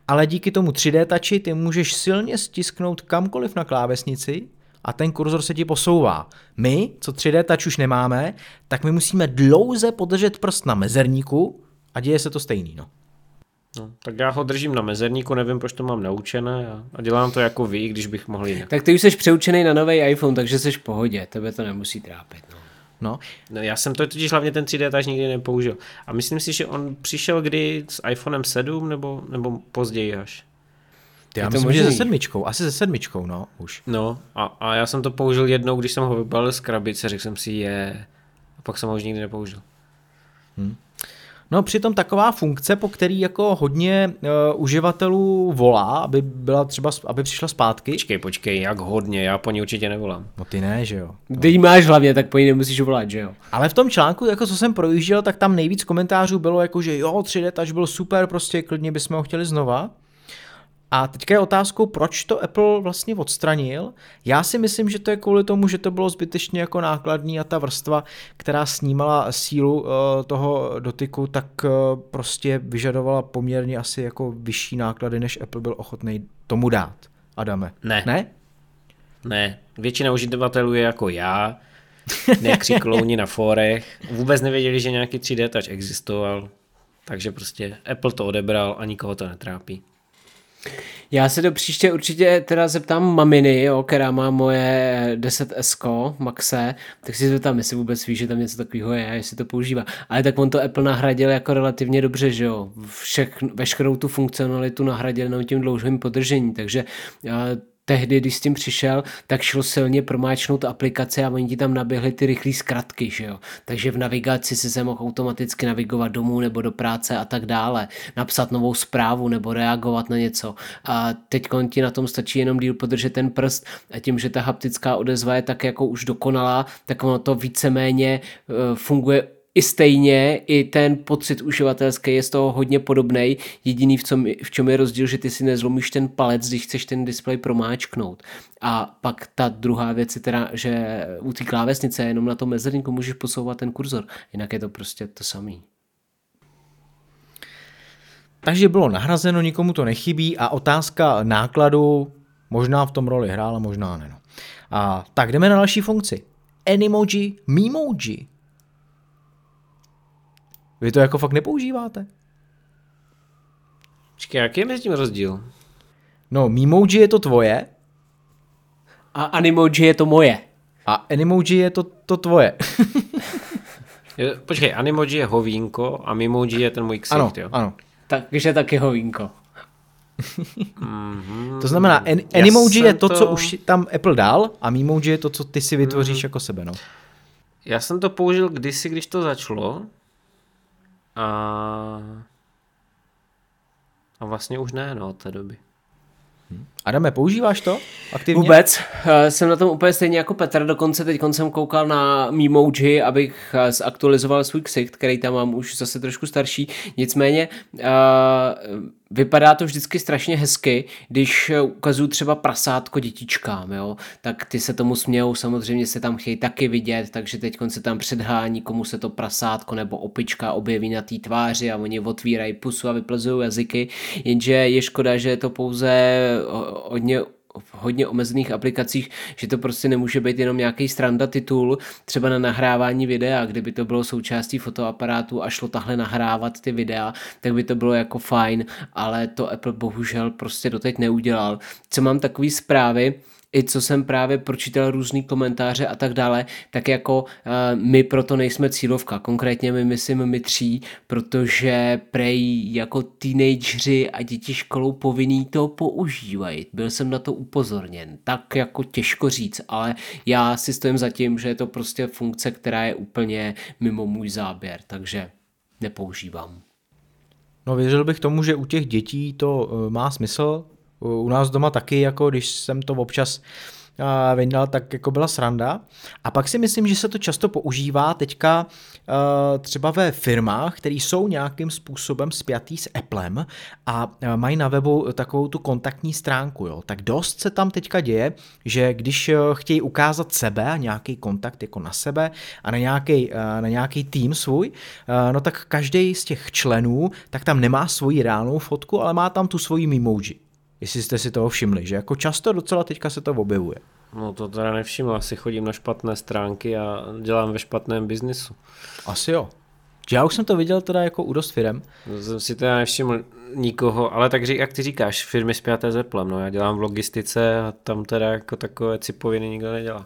ale díky tomu 3D tači ty můžeš silně stisknout kamkoliv na klávesnici a ten kurzor se ti posouvá. My, co 3D touch už nemáme, tak my musíme dlouze podržet prst na mezerníku a děje se to stejný. No. No, tak já ho držím na mezerníku, nevím, proč to mám naučené a, a dělám to jako vy, když bych mohl jinak. Tak ty už jsi přeučený na nový iPhone, takže jsi v pohodě, tebe to nemusí trápit. No. No, No, já jsem to totiž hlavně ten 3D touch nikdy nepoužil. A myslím si, že on přišel kdy s iPhonem 7 nebo, nebo později až. Ty já Je to myslím, že se sedmičkou, asi se sedmičkou, no, už. No a, a já jsem to použil jednou, když jsem ho vybalil z krabice, řekl jsem si je. A pak jsem ho už nikdy nepoužil. No přitom taková funkce, po který jako hodně uh, uživatelů volá, aby byla třeba, aby přišla zpátky. Počkej, počkej, jak hodně, já po ní určitě nevolám. No ty ne, že jo. Ty ji máš hlavně, tak po ní nemusíš volat, že jo? Ale v tom článku, jako co jsem projížděl, tak tam nejvíc komentářů bylo jako, že jo, 3D Touch byl super, prostě klidně bychom ho chtěli znova. A teďka je otázkou, proč to Apple vlastně odstranil. Já si myslím, že to je kvůli tomu, že to bylo zbytečně jako nákladný a ta vrstva, která snímala sílu uh, toho dotyku, tak uh, prostě vyžadovala poměrně asi jako vyšší náklady, než Apple byl ochotný tomu dát. Adame. Ne. Ne? Ne, většina uživatelů je jako já, nekřiklouni na fórech, vůbec nevěděli, že nějaký 3D touch existoval, takže prostě Apple to odebral a nikoho to netrápí. Já se do příště určitě teda zeptám maminy, jo, která má moje 10S Maxe, tak si zeptám, jestli vůbec ví, že tam něco takového je jestli to používá. Ale tak on to Apple nahradil jako relativně dobře, že jo. Všech, veškerou tu funkcionalitu nahradil jenom tím dlouhým podržení, takže tehdy, když s tím přišel, tak šlo silně promáčnout aplikace a oni ti tam naběhly ty rychlé zkratky, že jo. Takže v navigaci si se mohl automaticky navigovat domů nebo do práce a tak dále, napsat novou zprávu nebo reagovat na něco. A teď ti na tom stačí jenom díl podržet ten prst a tím, že ta haptická odezva je tak jako už dokonalá, tak ono to víceméně uh, funguje i stejně, i ten pocit uživatelský je z toho hodně podobný. Jediný, v, com, v čem je rozdíl, že ty si nezlomíš ten palec, když chceš ten displej promáčknout. A pak ta druhá věc je teda, že u té klávesnice jenom na tom mezerníku můžeš posouvat ten kurzor. Jinak je to prostě to samý. Takže bylo nahrazeno, nikomu to nechybí a otázka nákladu možná v tom roli hrála, možná ne. No. A tak jdeme na další funkci. Animoji, Memoji. Vy to jako fakt nepoužíváte? Počkej, jaký je mezi tím rozdíl? No, Memoji je to tvoje. A Animoji je to moje. A Animoji je to, to tvoje. *laughs* je, počkej, Animoji je hovínko a Memoji je ten můj ksicht, ano, jo? Ano, Takže taky hovínko. mm-hmm. To znamená, an, Animoji je to, to, co už tam Apple dal a Memoji je to, co ty si vytvoříš mm. jako sebe, no. Já jsem to použil kdysi, když to začalo, a... A vlastně už ne, no, od té doby. Adame, používáš to aktivně? Vůbec. Eh, jsem na tom úplně stejně jako Petr, dokonce teď jsem koukal na Memoji, abych eh, zaktualizoval svůj ksicht, který tam mám už zase trošku starší. Nicméně uh, vypadá to vždycky strašně hezky, když ukazuju třeba prasátko dětičkám, jo, tak ty se tomu smějou, samozřejmě se tam chtějí taky vidět, takže teď se tam předhání, komu se to prasátko nebo opička objeví na té tváři a oni otvírají pusu a vyplazují jazyky, jenže je škoda, že je to pouze hodně v hodně omezených aplikacích, že to prostě nemůže být jenom nějaký stranda titul, třeba na nahrávání videa, kdyby to bylo součástí fotoaparátu a šlo tahle nahrávat ty videa, tak by to bylo jako fajn, ale to Apple bohužel prostě doteď neudělal. Co mám takové zprávy, i co jsem právě pročítal různý komentáře a tak dále, tak jako uh, my proto nejsme cílovka, konkrétně my myslím my tří, protože prej jako teenageři a děti školou povinný to používají. Byl jsem na to upozorněn, tak jako těžko říct, ale já si stojím za tím, že je to prostě funkce, která je úplně mimo můj záběr, takže nepoužívám. No věřil bych tomu, že u těch dětí to uh, má smysl, u nás doma taky, jako když jsem to občas vyndal, tak jako byla sranda. A pak si myslím, že se to často používá teďka třeba ve firmách, které jsou nějakým způsobem spjatý s Applem a mají na webu takovou tu kontaktní stránku. Jo. Tak dost se tam teďka děje, že když chtějí ukázat sebe a nějaký kontakt jako na sebe a na nějaký, na nějaký tým svůj, no tak každý z těch členů tak tam nemá svoji reálnou fotku, ale má tam tu svoji emoji jestli jste si toho všimli, že jako často docela teďka se to objevuje. No to teda nevšiml, asi chodím na špatné stránky a dělám ve špatném biznisu. Asi jo. Já už jsem to viděl teda jako u dost firem. Jsem si teda nevšiml nikoho, ale tak jak ty říkáš, firmy spjaté s Applem, no já dělám v logistice a tam teda jako takové cipoviny nikdo nedělá.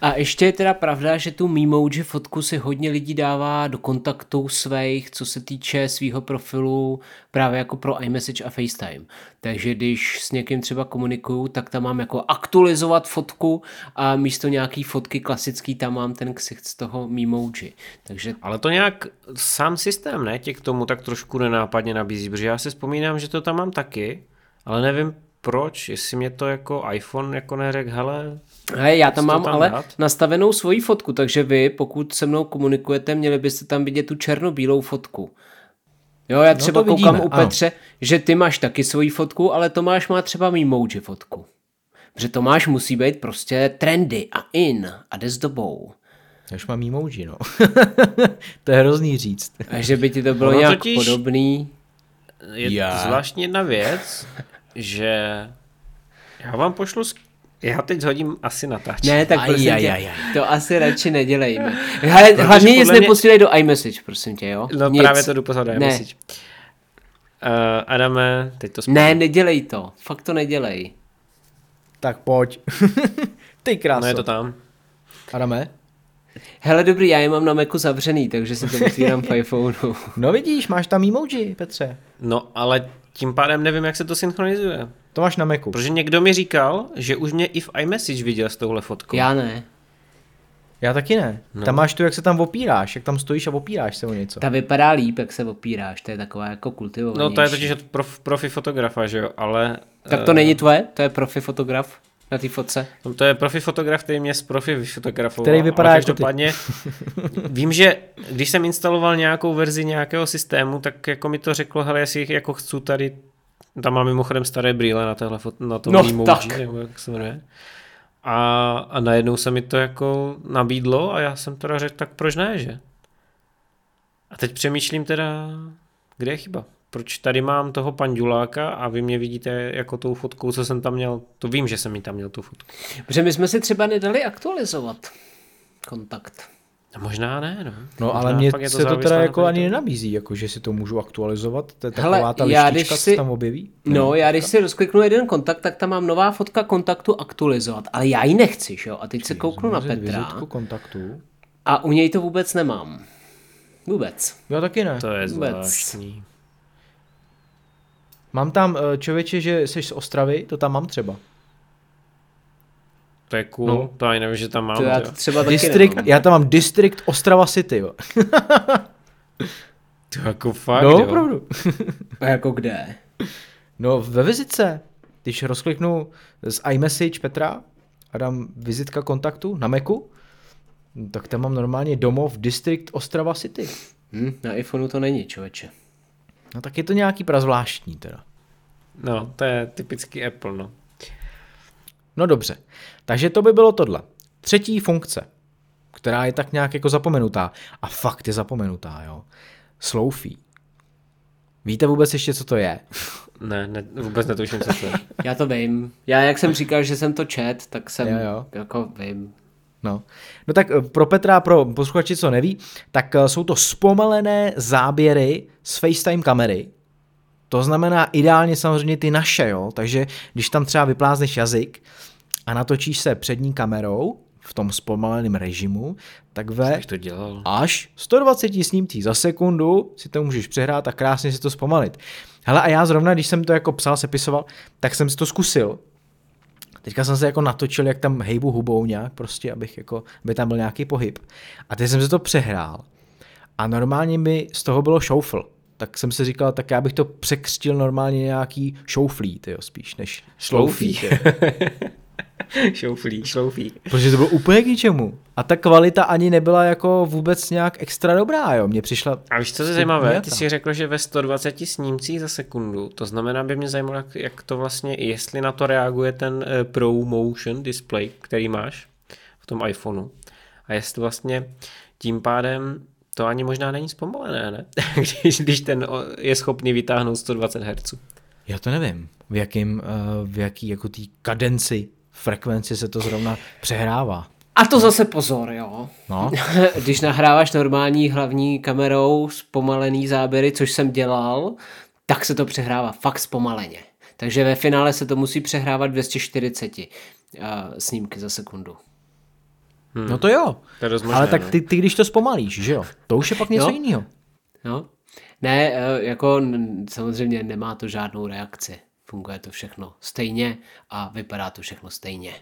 A ještě je teda pravda, že tu Memoji fotku si hodně lidí dává do kontaktů svých, co se týče svého profilu právě jako pro iMessage a FaceTime. Takže když s někým třeba komunikuju, tak tam mám jako aktualizovat fotku a místo nějaký fotky klasický tam mám ten ksicht z toho Memoji. Takže... Ale to nějak sám systém, ne, tě k tomu tak trošku nenápadně nabízí, protože já si vzpomínám, že to tam mám taky, ale nevím proč, jestli mě to jako iPhone jako neřekl, hele, Hej, já tam mám tam ale dát? nastavenou svoji fotku, takže vy, pokud se mnou komunikujete, měli byste tam vidět tu černobílou fotku. Jo, já no třeba no koukám vidíme, u Petře, ano. že ty máš taky svoji fotku, ale Tomáš má třeba Memoji fotku. Protože Tomáš musí být prostě trendy a in a jde s dobou. Já už mám emoji, no. *laughs* to je hrozný říct. A že by ti to bylo ono nějak totiž podobný. Je já. zvláštní jedna věc, že já vám pošlu já teď hodím asi natáč. Ne, tak prosím aj, tě, aj, aj. to asi radši nedělejme. *laughs* Hele, hlavně nic neposílej mě... do iMessage, prosím tě, jo? No nic. právě to jdu poslat do iMessage. Adame, teď to Ne, nedělej to. Fakt to nedělej. Tak pojď. *laughs* Ty kráso. No je to tam. Adame? Hele, dobrý, já je mám na Macu zavřený, takže si to otvírám v iPhoneu. *laughs* No vidíš, máš tam emoji, Petře. No, ale tím pádem nevím, jak se to synchronizuje. To máš na Macu. Protože někdo mi říkal, že už mě i v iMessage viděl s touhle fotkou. Já ne. Já taky ne. No. Tam máš tu, jak se tam opíráš, jak tam stojíš a opíráš se o něco. Ta vypadá líp, jak se opíráš, to je taková jako kultivovanější. No to je totiž prof, profi fotografa, že jo, ale... Tak to uh, není tvoje? To je profi fotograf na té fotce? No to je profi fotograf, který mě z profi vyfotografoval. Který vypadá jako dopadně, *laughs* Vím, že když jsem instaloval nějakou verzi nějakého systému, tak jako mi to řeklo, hele, jestli jako chci tady tam mám mimochodem staré brýle na, téhle, na tom no, emoji, nebo jak se jmenuje. A, a najednou se mi to jako nabídlo a já jsem teda řekl, tak proč ne, že? A teď přemýšlím teda, kde je chyba. Proč tady mám toho panduláka a vy mě vidíte jako tou fotkou, co jsem tam měl, to vím, že jsem mi tam měl tu fotku. Protože my jsme si třeba nedali aktualizovat kontakt. No možná ne, no. No ale mě se to teda jako ani nenabízí, jako že si to můžu aktualizovat, to je taková Hele, ta já, když si, tam objeví. No, já když si rozkliknu jeden kontakt, tak tam mám nová fotka kontaktu aktualizovat, ale já ji nechci, jo? A teď se kouknu na Petra. kontaktu. A u něj to vůbec nemám. Vůbec. Já taky ne. To je vůbec. zvláštní. Mám tam eh, člověče, že jsi z Ostravy, to tam mám třeba. To je cool, no. to ani nevím, že tam mám. To já třeba taky District, nemám. já tam mám District Ostrava City, jo. *laughs* to jako fakt, No, jo. opravdu. A jako kde? No, ve vizitce. Když rozkliknu z iMessage Petra a dám vizitka kontaktu na Macu, tak tam mám normálně domov District Ostrava City. Hm, na iPhoneu to není, člověče. No tak je to nějaký prazvláštní teda. No, to je typický Apple, no. No dobře, takže to by bylo tohle. Třetí funkce, která je tak nějak jako zapomenutá. A fakt je zapomenutá, jo. Sloufí. Víte vůbec ještě, co to je? *laughs* Ne, ne vůbec netuším, co to je. *laughs* Já to vím. Já, jak jsem říkal, že jsem to čet, tak jsem Jo, jo. jako vím. No. no tak eh, pro Petra, pro posluchači, co neví, tak eh, jsou to zpomalené záběry z FaceTime kamery. To znamená ideálně samozřejmě ty naše, jo. Takže když tam třeba vyplázneš jazyk a natočíš se přední kamerou, v tom zpomaleném režimu, tak ve to dělal. až 120 snímcích za sekundu si to můžeš přehrát a krásně si to zpomalit. Hele a já zrovna, když jsem to jako psal, sepisoval, tak jsem si to zkusil. Teďka jsem se jako natočil, jak tam hejbu hubou nějak, prostě, abych jako, aby tam byl nějaký pohyb. A teď jsem si to přehrál. A normálně mi z toho bylo šoufl. Tak jsem si říkal, tak já bych to překřtil normálně nějaký šouflí, tyjo, spíš, než šloufí. *laughs* *laughs* šouflí, šloufí. Protože to bylo úplně k ničemu. A ta kvalita ani nebyla jako vůbec nějak extra dobrá, jo. Mně přišla... A víš, co je zajímavé? Ty jsi řekl, že ve 120 snímcích za sekundu. To znamená, by mě zajímalo, jak, jak to vlastně, jestli na to reaguje ten eh, Pro Motion display, který máš v tom iPhoneu. A jestli vlastně tím pádem to ani možná není zpomalené, ne? *laughs* když, když ten je schopný vytáhnout 120 Hz. Já to nevím, v, jakým, eh, v jaký jako tý kadenci frekvenci se to zrovna přehrává. A to zase pozor, jo. No. *laughs* Když nahráváš normální hlavní kamerou zpomalený záběry, což jsem dělal, tak se to přehrává fakt zpomaleně. Takže ve finále se to musí přehrávat 240 uh, snímky za sekundu. Hmm. No to jo. To je Ale tak ty, ty, když to zpomalíš, že jo? To už je pak něco jiného. No. Ne, jako samozřejmě nemá to žádnou reakci funguje to všechno stejně a vypadá to všechno stejně.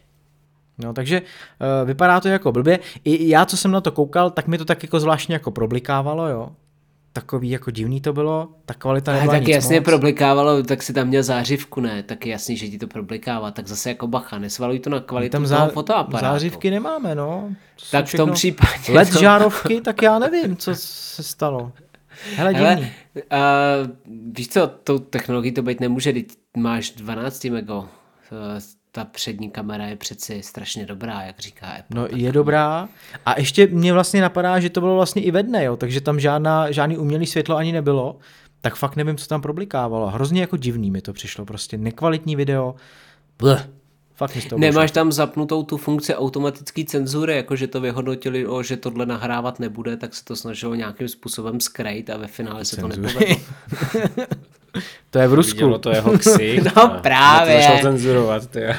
No, takže uh, vypadá to jako blbě. I já, co jsem na to koukal, tak mi to tak jako zvláštně jako problikávalo, jo. Takový jako divný to bylo, ta kvalita nebyla tak nic jasně moc. problikávalo, tak si tam měl zářivku, ne? Tak je jasný, že ti to problikává, tak zase jako bacha, nesvaluj to na kvalitu tam zá... toho fotoaparátu. Zářivky nemáme, no. To tak v tom případě... LED to... žárovky, tak já nevím, co se stalo. Hele, Hele divný. uh, víš co, tou technologií to být nemůže, máš 12 mego, ta přední kamera je přeci strašně dobrá, jak říká Apple. No je dobrá a ještě mě vlastně napadá, že to bylo vlastně i ve dne, jo, takže tam žádná, žádný umělý světlo ani nebylo, tak fakt nevím, co tam problikávalo. Hrozně jako divný mi to přišlo, prostě nekvalitní video. Bleh. Fakt mi to Nemáš tam zapnutou tu funkci automatické cenzury, jako že to vyhodnotili, o, že tohle nahrávat nebude, tak se to snažilo nějakým způsobem skrejt a ve finále se to nepovedlo. *laughs* *laughs* To je v Rusku. Vidělo to jeho ksich. *laughs* No, právě. To začal cenzurovat, tyjo.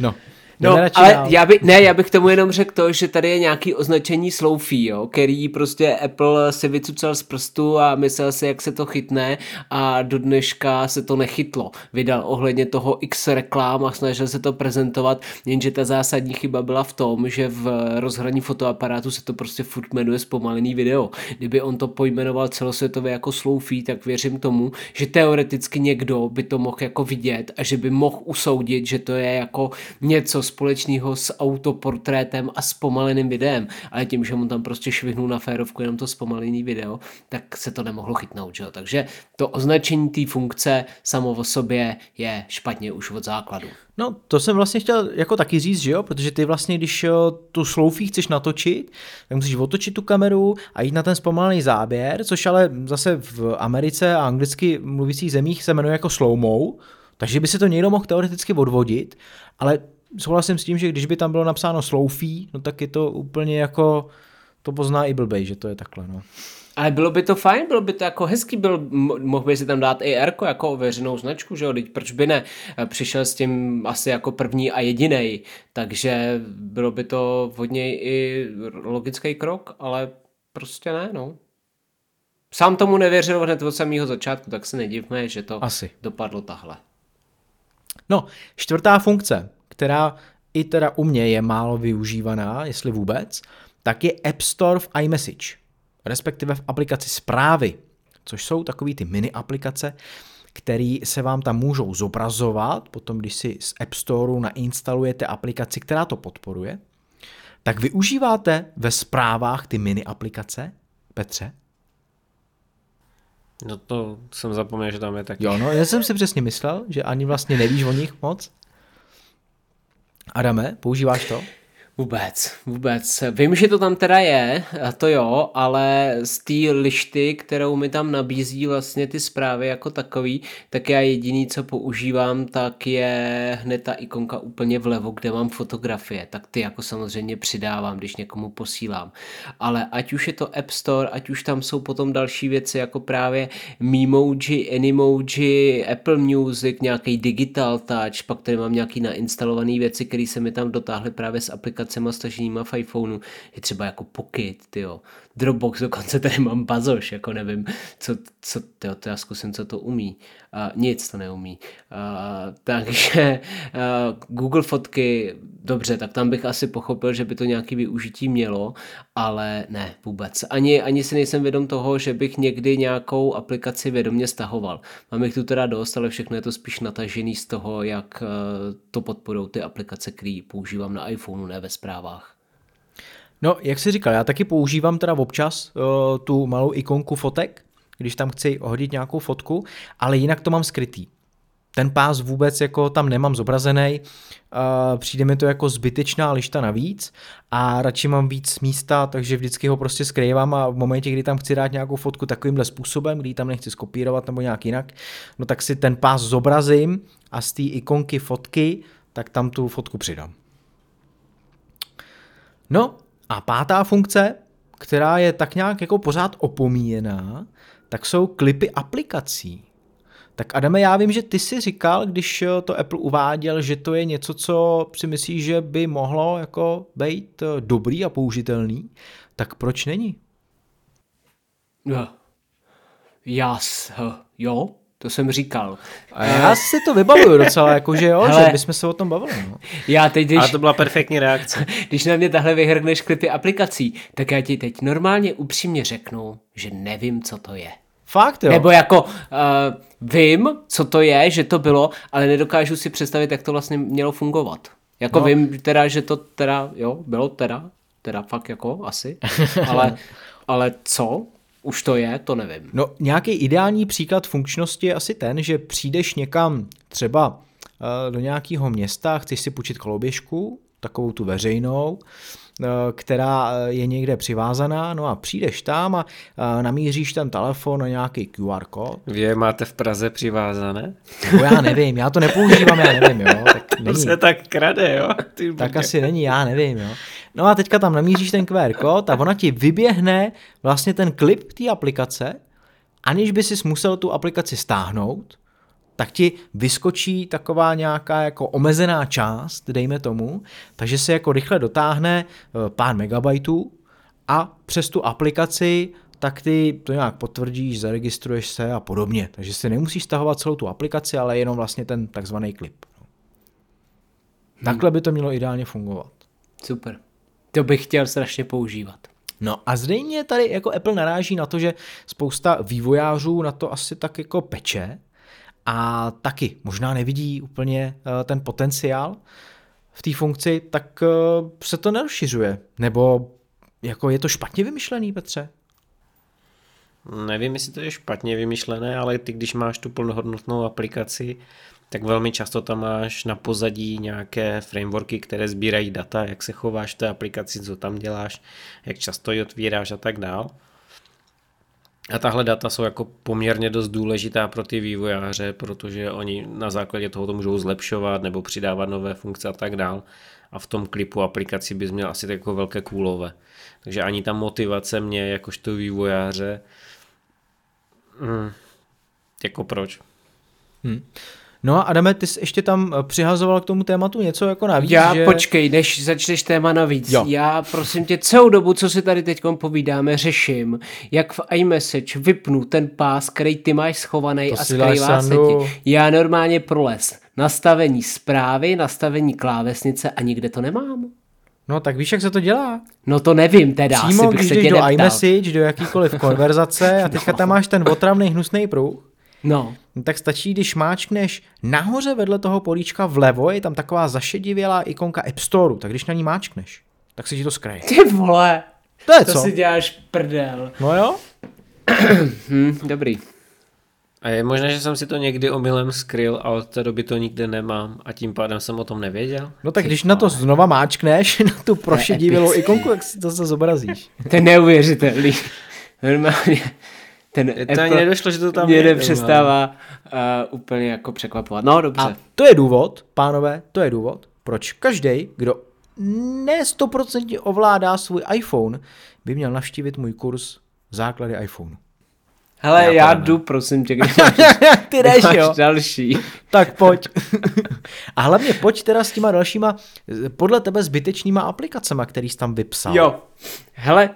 No. No, ale dál. já by, ne, já bych tomu jenom řekl to, že tady je nějaký označení sloufí, jo, který prostě Apple si vycucal z prstu a myslel si, jak se to chytne a do dneška se to nechytlo. Vydal ohledně toho x reklám a snažil se to prezentovat, jenže ta zásadní chyba byla v tom, že v rozhraní fotoaparátu se to prostě furt jmenuje zpomalený video. Kdyby on to pojmenoval celosvětově jako sloufí, tak věřím tomu, že teoreticky někdo by to mohl jako vidět a že by mohl usoudit, že to je jako něco společného s autoportrétem a zpomaleným videem, ale tím, že mu tam prostě švihnul na férovku jenom to zpomalený video, tak se to nemohlo chytnout, že jo? Takže to označení té funkce samo o sobě je špatně už od základu. No, to jsem vlastně chtěl jako taky říct, že jo, protože ty vlastně, když tu sloufí chceš natočit, tak musíš otočit tu kameru a jít na ten zpomalený záběr, což ale zase v Americe a anglicky mluvících zemích se jmenuje jako slow takže by se to někdo mohl teoreticky odvodit, ale souhlasím s tím, že když by tam bylo napsáno sloufí, no tak je to úplně jako, to pozná i blbej, že to je takhle, no. Ale bylo by to fajn, bylo by to jako hezký, byl, mo- mohl by si tam dát i R jako ověřenou značku, že jo, teď proč by ne, přišel s tím asi jako první a jediný, takže bylo by to od něj i logický krok, ale prostě ne, no. Sám tomu nevěřil hned od samého začátku, tak se nedivme, že to Asi. dopadlo tahle. No, čtvrtá funkce, která i teda u mě je málo využívaná, jestli vůbec, tak je App Store v iMessage, respektive v aplikaci zprávy, což jsou takový ty mini aplikace, které se vám tam můžou zobrazovat, potom když si z App Storeu nainstalujete aplikaci, která to podporuje, tak využíváte ve zprávách ty mini aplikace, Petře? No to jsem zapomněl, že tam je taky. Jo, no, já jsem si přesně myslel, že ani vlastně nevíš o nich moc. Adame, používáš to? Vůbec, vůbec. Vím, že to tam teda je, to jo, ale z té lišty, kterou mi tam nabízí vlastně ty zprávy jako takový, tak já jediný, co používám, tak je hned ta ikonka úplně vlevo, kde mám fotografie, tak ty jako samozřejmě přidávám, když někomu posílám. Ale ať už je to App Store, ať už tam jsou potom další věci, jako právě Memoji, Animoji, Apple Music, nějaký Digital Touch, pak tady mám nějaký nainstalované věci, které se mi tam dotáhly právě s aplikacemi staženýma v iPhoneu, je třeba jako Pocket, tyjo. Dropbox, dokonce tady mám bazoš, jako nevím, co, co tyjo, to já zkusím, co to umí. Uh, nic to neumí. Uh, takže uh, Google fotky, dobře, tak tam bych asi pochopil, že by to nějaký využití mělo, ale ne, vůbec. Ani, ani si nejsem vědom toho, že bych někdy nějakou aplikaci vědomě stahoval. Mám jich tu teda dost, ale všechno je to spíš natažený z toho, jak uh, to podporou ty aplikace, které používám na iPhoneu, ne ve zprávách. No, jak jsi říkal, já taky používám teda občas uh, tu malou ikonku fotek, když tam chci hodit nějakou fotku, ale jinak to mám skrytý. Ten pás vůbec jako tam nemám zobrazený, uh, přijde mi to jako zbytečná lišta navíc a radši mám víc místa, takže vždycky ho prostě skrývám a v momentě, kdy tam chci dát nějakou fotku takovýmhle způsobem, kdy tam nechci skopírovat nebo nějak jinak, no tak si ten pás zobrazím a z té ikonky fotky, tak tam tu fotku přidám. No a pátá funkce, která je tak nějak jako pořád opomíjená, tak jsou klipy aplikací. Tak Adame, já vím, že ty si říkal, když to Apple uváděl, že to je něco, co si myslíš, že by mohlo jako být dobrý a použitelný, tak proč není? Jo. Já, jo, to jsem říkal. A já si to vybavuju docela, jako že jo, Hele, že bychom se o tom bavili. No. Já teď, když, Ale to byla perfektní reakce. *laughs* když na mě tahle vyhrneš klipy aplikací, tak já ti teď normálně upřímně řeknu, že nevím, co to je. Fakt jo? Nebo jako uh, vím, co to je, že to bylo, ale nedokážu si představit, jak to vlastně mělo fungovat. Jako no. vím teda, že to teda, jo, bylo teda, teda fakt jako asi, *laughs* ale, ale co? Už to je, to nevím. No nějaký ideální příklad funkčnosti je asi ten, že přijdeš někam třeba uh, do nějakého města, chceš si půjčit koloběžku, takovou tu veřejnou, která je někde přivázaná, no a přijdeš tam a namíříš ten telefon na nějaký QR kód. Vy je máte v Praze přivázané? No já nevím, já to nepoužívám, já nevím, jo. Tak *laughs* není. To se tak krade, jo. Ty tak asi není, já nevím, jo. No a teďka tam namíříš ten QR kód a ona ti vyběhne vlastně ten klip té aplikace aniž by si musel tu aplikaci stáhnout, tak ti vyskočí taková nějaká jako omezená část, dejme tomu, takže se jako rychle dotáhne eh, pár megabajtů a přes tu aplikaci tak ty to nějak potvrdíš, zaregistruješ se a podobně. Takže si nemusíš stahovat celou tu aplikaci, ale jenom vlastně ten takzvaný klip. Hmm. Takhle by to mělo ideálně fungovat. Super. To bych chtěl strašně používat. No a zřejmě tady jako Apple naráží na to, že spousta vývojářů na to asi tak jako peče a taky možná nevidí úplně eh, ten potenciál v té funkci, tak eh, se to nerozšiřuje. Nebo jako je to špatně vymyšlený, Petře? Nevím, jestli to je špatně vymyšlené, ale ty, když máš tu plnohodnotnou aplikaci, tak velmi často tam máš na pozadí nějaké frameworky, které sbírají data, jak se chováš v té aplikaci, co tam děláš, jak často ji otvíráš a tak dál. A tahle data jsou jako poměrně dost důležitá pro ty vývojáře, protože oni na základě toho to můžou zlepšovat nebo přidávat nové funkce a tak dál. A v tom klipu aplikaci bys měl asi tak jako velké kůlové. Takže ani ta motivace mě jakožto vývojáře Hmm. Jako proč? Hmm. No a Adame, ty jsi ještě tam eh, přihazoval k tomu tématu něco jako navíc, Já že... počkej, než začneš téma navíc. Jo. Já prosím tě celou dobu, co si tady teď povídáme, řeším, jak v iMessage vypnu ten pás, který ty máš schovaný a skrývá se ti. Já normálně proles nastavení zprávy, nastavení klávesnice a nikde to nemám. No tak víš, jak se to dělá? No to nevím teda, Přímo, bych když se jdeš do neptal. iMessage, do jakýkoliv *laughs* konverzace a teďka tam máš ten otravný hnusný pruh, No. no. Tak stačí, když máčkneš nahoře vedle toho políčka vlevo, je tam taková zašedivělá ikonka App Store, tak když na ní máčkneš, tak se ti to skraje. Ty vole, to je to co? si děláš prdel. No jo? hm, dobrý. A je možné, že jsem si to někdy omylem skryl a od té doby to nikde nemám a tím pádem jsem o tom nevěděl. No tak když na to znova máčkneš, *laughs* na tu prošedivělou ikonku, tak si to se zobrazíš. *laughs* To je neuvěřitelný. Normálně. Ten to Apple ani nedošlo, že to tam mě nepřestává uh, úplně jako překvapovat. No dobře. A to je důvod, pánové, to je důvod, proč každý, kdo ne 100% ovládá svůj iPhone, by měl navštívit můj kurz Základy iPhoneu. Hele, já, já jdu, prosím tě, když máš, *laughs* Ty jdeš, jo. další. Tak pojď. *laughs* A hlavně pojď teda s těma dalšíma, podle tebe zbytečnýma aplikacemi, který jsi tam vypsal. Jo. Hele,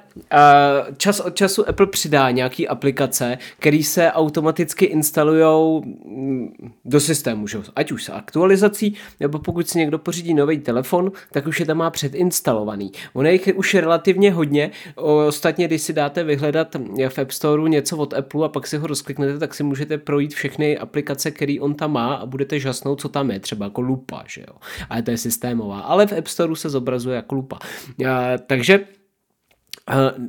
čas od času Apple přidá nějaký aplikace, které se automaticky instalujou mm, do systému, že? ať už s aktualizací, nebo pokud si někdo pořídí nový telefon, tak už je tam má předinstalovaný. Ono je už relativně hodně, ostatně když si dáte vyhledat v App Store něco od Apple a pak si ho rozkliknete, tak si můžete projít všechny aplikace, které on tam má a budete žasnout, co tam je, třeba jako lupa, že jo. Ale to je systémová. Ale v App Store se zobrazuje jako lupa. Takže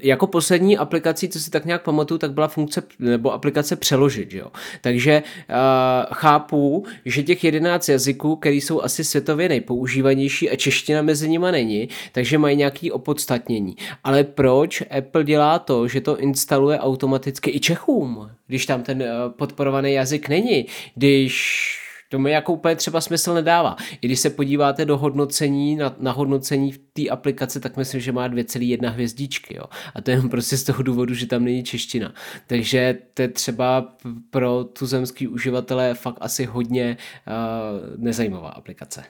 jako poslední aplikací, co si tak nějak pamatuju, tak byla funkce nebo aplikace přeložit, jo. Takže uh, chápu, že těch 11 jazyků, které jsou asi světově nejpoužívanější a čeština mezi nimi není, takže mají nějaký opodstatnění. Ale proč Apple dělá to, že to instaluje automaticky i Čechům, když tam ten uh, podporovaný jazyk není, když to mi jako úplně třeba smysl nedává. I když se podíváte do hodnocení, na, na hodnocení v té aplikace, tak myslím, že má 2,1 hvězdičky. Jo. A to je prostě z toho důvodu, že tam není čeština. Takže to je třeba pro tuzemský uživatele fakt asi hodně uh, nezajímavá aplikace.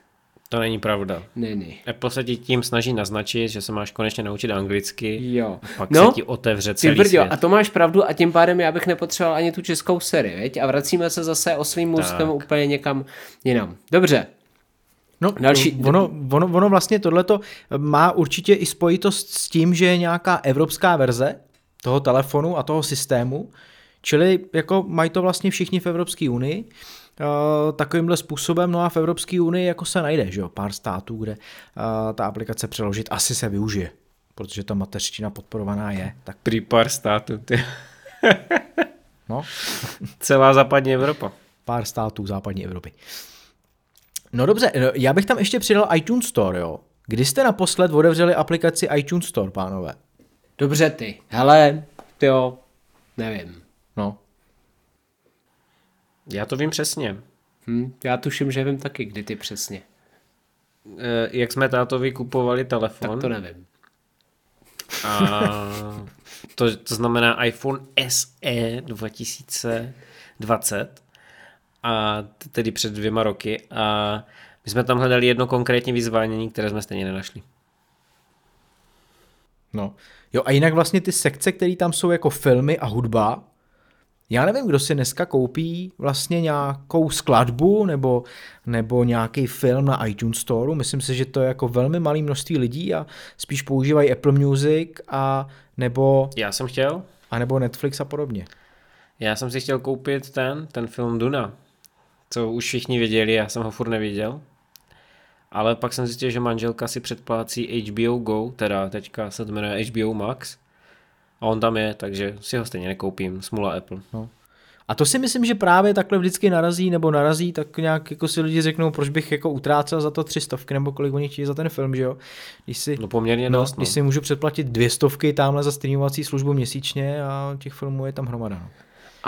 To není pravda. Ne, ne. Apple se ti tím snaží naznačit, že se máš konečně naučit anglicky. Jo. Pak no, se ti otevře celý ty svět. A to máš pravdu a tím pádem já bych nepotřeboval ani tu českou sérii, veď? A vracíme se zase oslým můstkem úplně někam jinam. Dobře. No, Další... ono, ono, ono vlastně tohleto má určitě i spojitost s tím, že je nějaká evropská verze toho telefonu a toho systému, čili jako mají to vlastně všichni v Evropské unii uh, takovýmhle způsobem. No a v Evropské unii jako se najde, že jo, pár států, kde uh, ta aplikace přeložit asi se využije, protože ta mateřština podporovaná je. Tak... Prý pár států, ty. no. *laughs* Celá západní Evropa. Pár států západní Evropy. No dobře, no, já bych tam ještě přidal iTunes Store, jo. Kdy jste naposled otevřeli aplikaci iTunes Store, pánové? Dobře ty. Hele, jo, nevím. Já to vím přesně. Hm, já tuším, že vím taky, kdy ty přesně. E, jak jsme tátovi kupovali telefon. Tak to nevím. A To, to znamená iPhone SE 2020 a tedy před dvěma roky a my jsme tam hledali jedno konkrétní vyzvánění, které jsme stejně nenašli. No. Jo a jinak vlastně ty sekce, které tam jsou jako filmy a hudba, já nevím, kdo si dneska koupí vlastně nějakou skladbu nebo, nebo nějaký film na iTunes Store. Myslím si, že to je jako velmi malé množství lidí a spíš používají Apple Music a nebo... Já jsem chtěl. A nebo Netflix a podobně. Já jsem si chtěl koupit ten, ten film Duna, co už všichni věděli, já jsem ho furt neviděl. Ale pak jsem zjistil, že manželka si předplácí HBO Go, teda teďka se to jmenuje HBO Max. A on tam je, takže si ho stejně nekoupím. Smula Apple. No. A to si myslím, že právě takhle vždycky narazí nebo narazí, tak nějak jako si lidi řeknou, proč bych jako utrácel za to tři stovky nebo kolik oni chtějí za ten film, že jo? Když si, no poměrně no, dost, no. Když si můžu předplatit dvě stovky tamhle za streamovací službu měsíčně a těch filmů je tam hromada. No.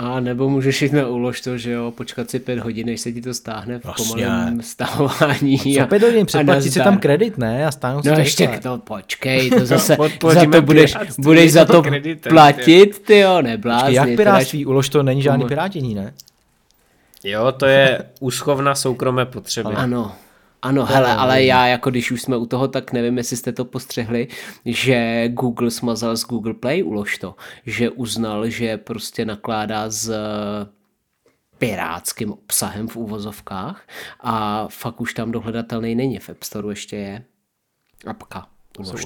A nebo můžeš jít na ulož to, že jo, počkat si pět hodin, než se ti to stáhne v vlastně. pomalém stahování. A co pět hodin, předplatit si tam kredit, ne? A stáhnout no ještě to, počkej, to *laughs* zase za to budeš, budeš za to kreditem, platit, ty jo, neblázni. Jak piráctví, ulož to není žádný pirátění, ne? Jo, to je úschovna soukromé potřeby. Ano, ano, hele, ale já jako když už jsme u toho, tak nevím, jestli jste to postřehli, že Google smazal z Google Play, ulož to, že uznal, že prostě nakládá s pirátským obsahem v úvozovkách a fakt už tam dohledatelný není, v App Store ještě je apka. Jsou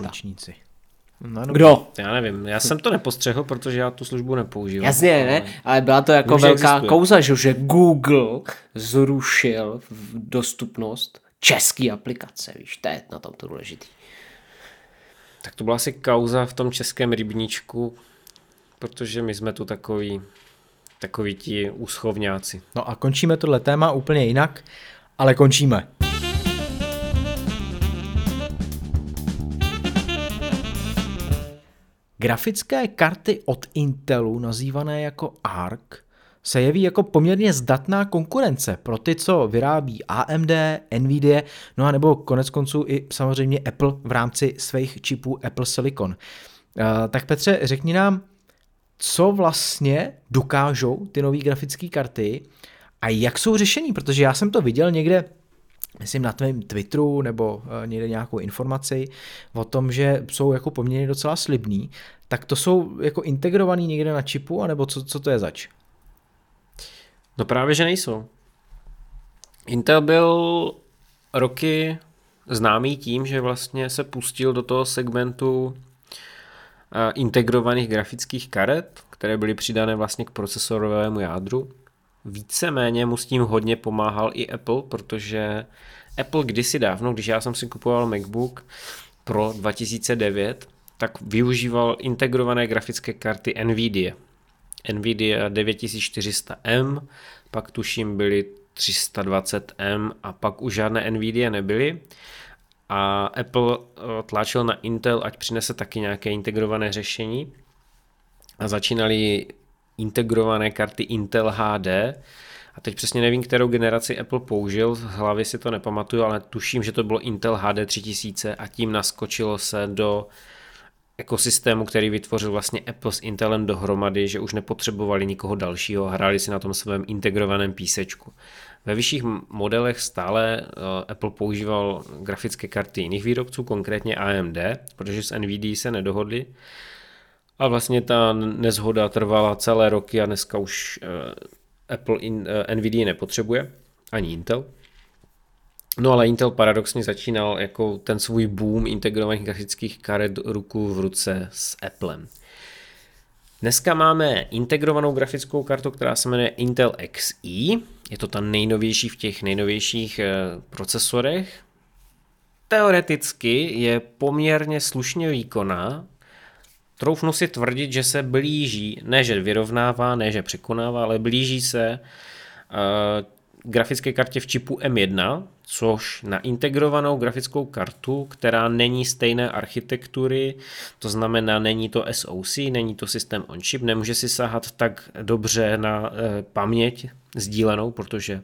No, no, Kdo? Já nevím, já jsem to nepostřehl, protože já tu službu nepoužívám. Jasně, ale... ne, ale byla to jako velká existuje. kouza, že Google zrušil dostupnost český aplikace, víš, to je na tom to důležitý. Tak to byla asi kauza v tom českém rybníčku, protože my jsme tu takový, takový ti úschovňáci. No a končíme tohle téma úplně jinak, ale končíme. Grafické karty od Intelu, nazývané jako ARC, se jeví jako poměrně zdatná konkurence pro ty, co vyrábí AMD, Nvidia, no a nebo konec konců i samozřejmě Apple v rámci svých čipů Apple Silicon. Uh, tak Petře, řekni nám, co vlastně dokážou ty nové grafické karty a jak jsou řešení, protože já jsem to viděl někde myslím na tvém Twitteru nebo uh, někde nějakou informaci o tom, že jsou jako poměrně docela slibný, tak to jsou jako integrovaný někde na čipu, anebo co, co to je zač? No právě, že nejsou. Intel byl roky známý tím, že vlastně se pustil do toho segmentu eh, integrovaných grafických karet, které byly přidané vlastně k procesorovému jádru. Víceméně mu s tím hodně pomáhal i Apple, protože Apple kdysi dávno, když já jsem si kupoval MacBook Pro 2009, tak využíval integrované grafické karty NVIDIA. Nvidia 9400M, pak tuším byly 320M a pak už žádné Nvidia nebyly. A Apple eh, tlačil na Intel, ať přinese taky nějaké integrované řešení. A začínali integrované karty Intel HD. A teď přesně nevím, kterou generaci Apple použil, z hlavy si to nepamatuju, ale tuším, že to bylo Intel HD 3000 a tím naskočilo se do ekosystému, který vytvořil vlastně Apple s Intelem dohromady, že už nepotřebovali nikoho dalšího, hráli si na tom svém integrovaném písečku. Ve vyšších modelech stále uh, Apple používal grafické karty jiných výrobců, konkrétně AMD, protože s NVIDIA se nedohodli. A vlastně ta nezhoda trvala celé roky a dneska už uh, Apple uh, NVIDIA nepotřebuje, ani Intel. No ale Intel paradoxně začínal jako ten svůj boom integrovaných grafických karet ruku v ruce s Applem. Dneska máme integrovanou grafickou kartu, která se jmenuje Intel Xe. Je to ta nejnovější v těch nejnovějších eh, procesorech. Teoreticky je poměrně slušně výkonná. Troufnu si tvrdit, že se blíží, ne že vyrovnává, ne že překonává, ale blíží se uh, grafické kartě v čipu M1, což na integrovanou grafickou kartu, která není stejné architektury, to znamená, není to SoC, není to systém on chip, nemůže si sahat tak dobře na e, paměť sdílenou, protože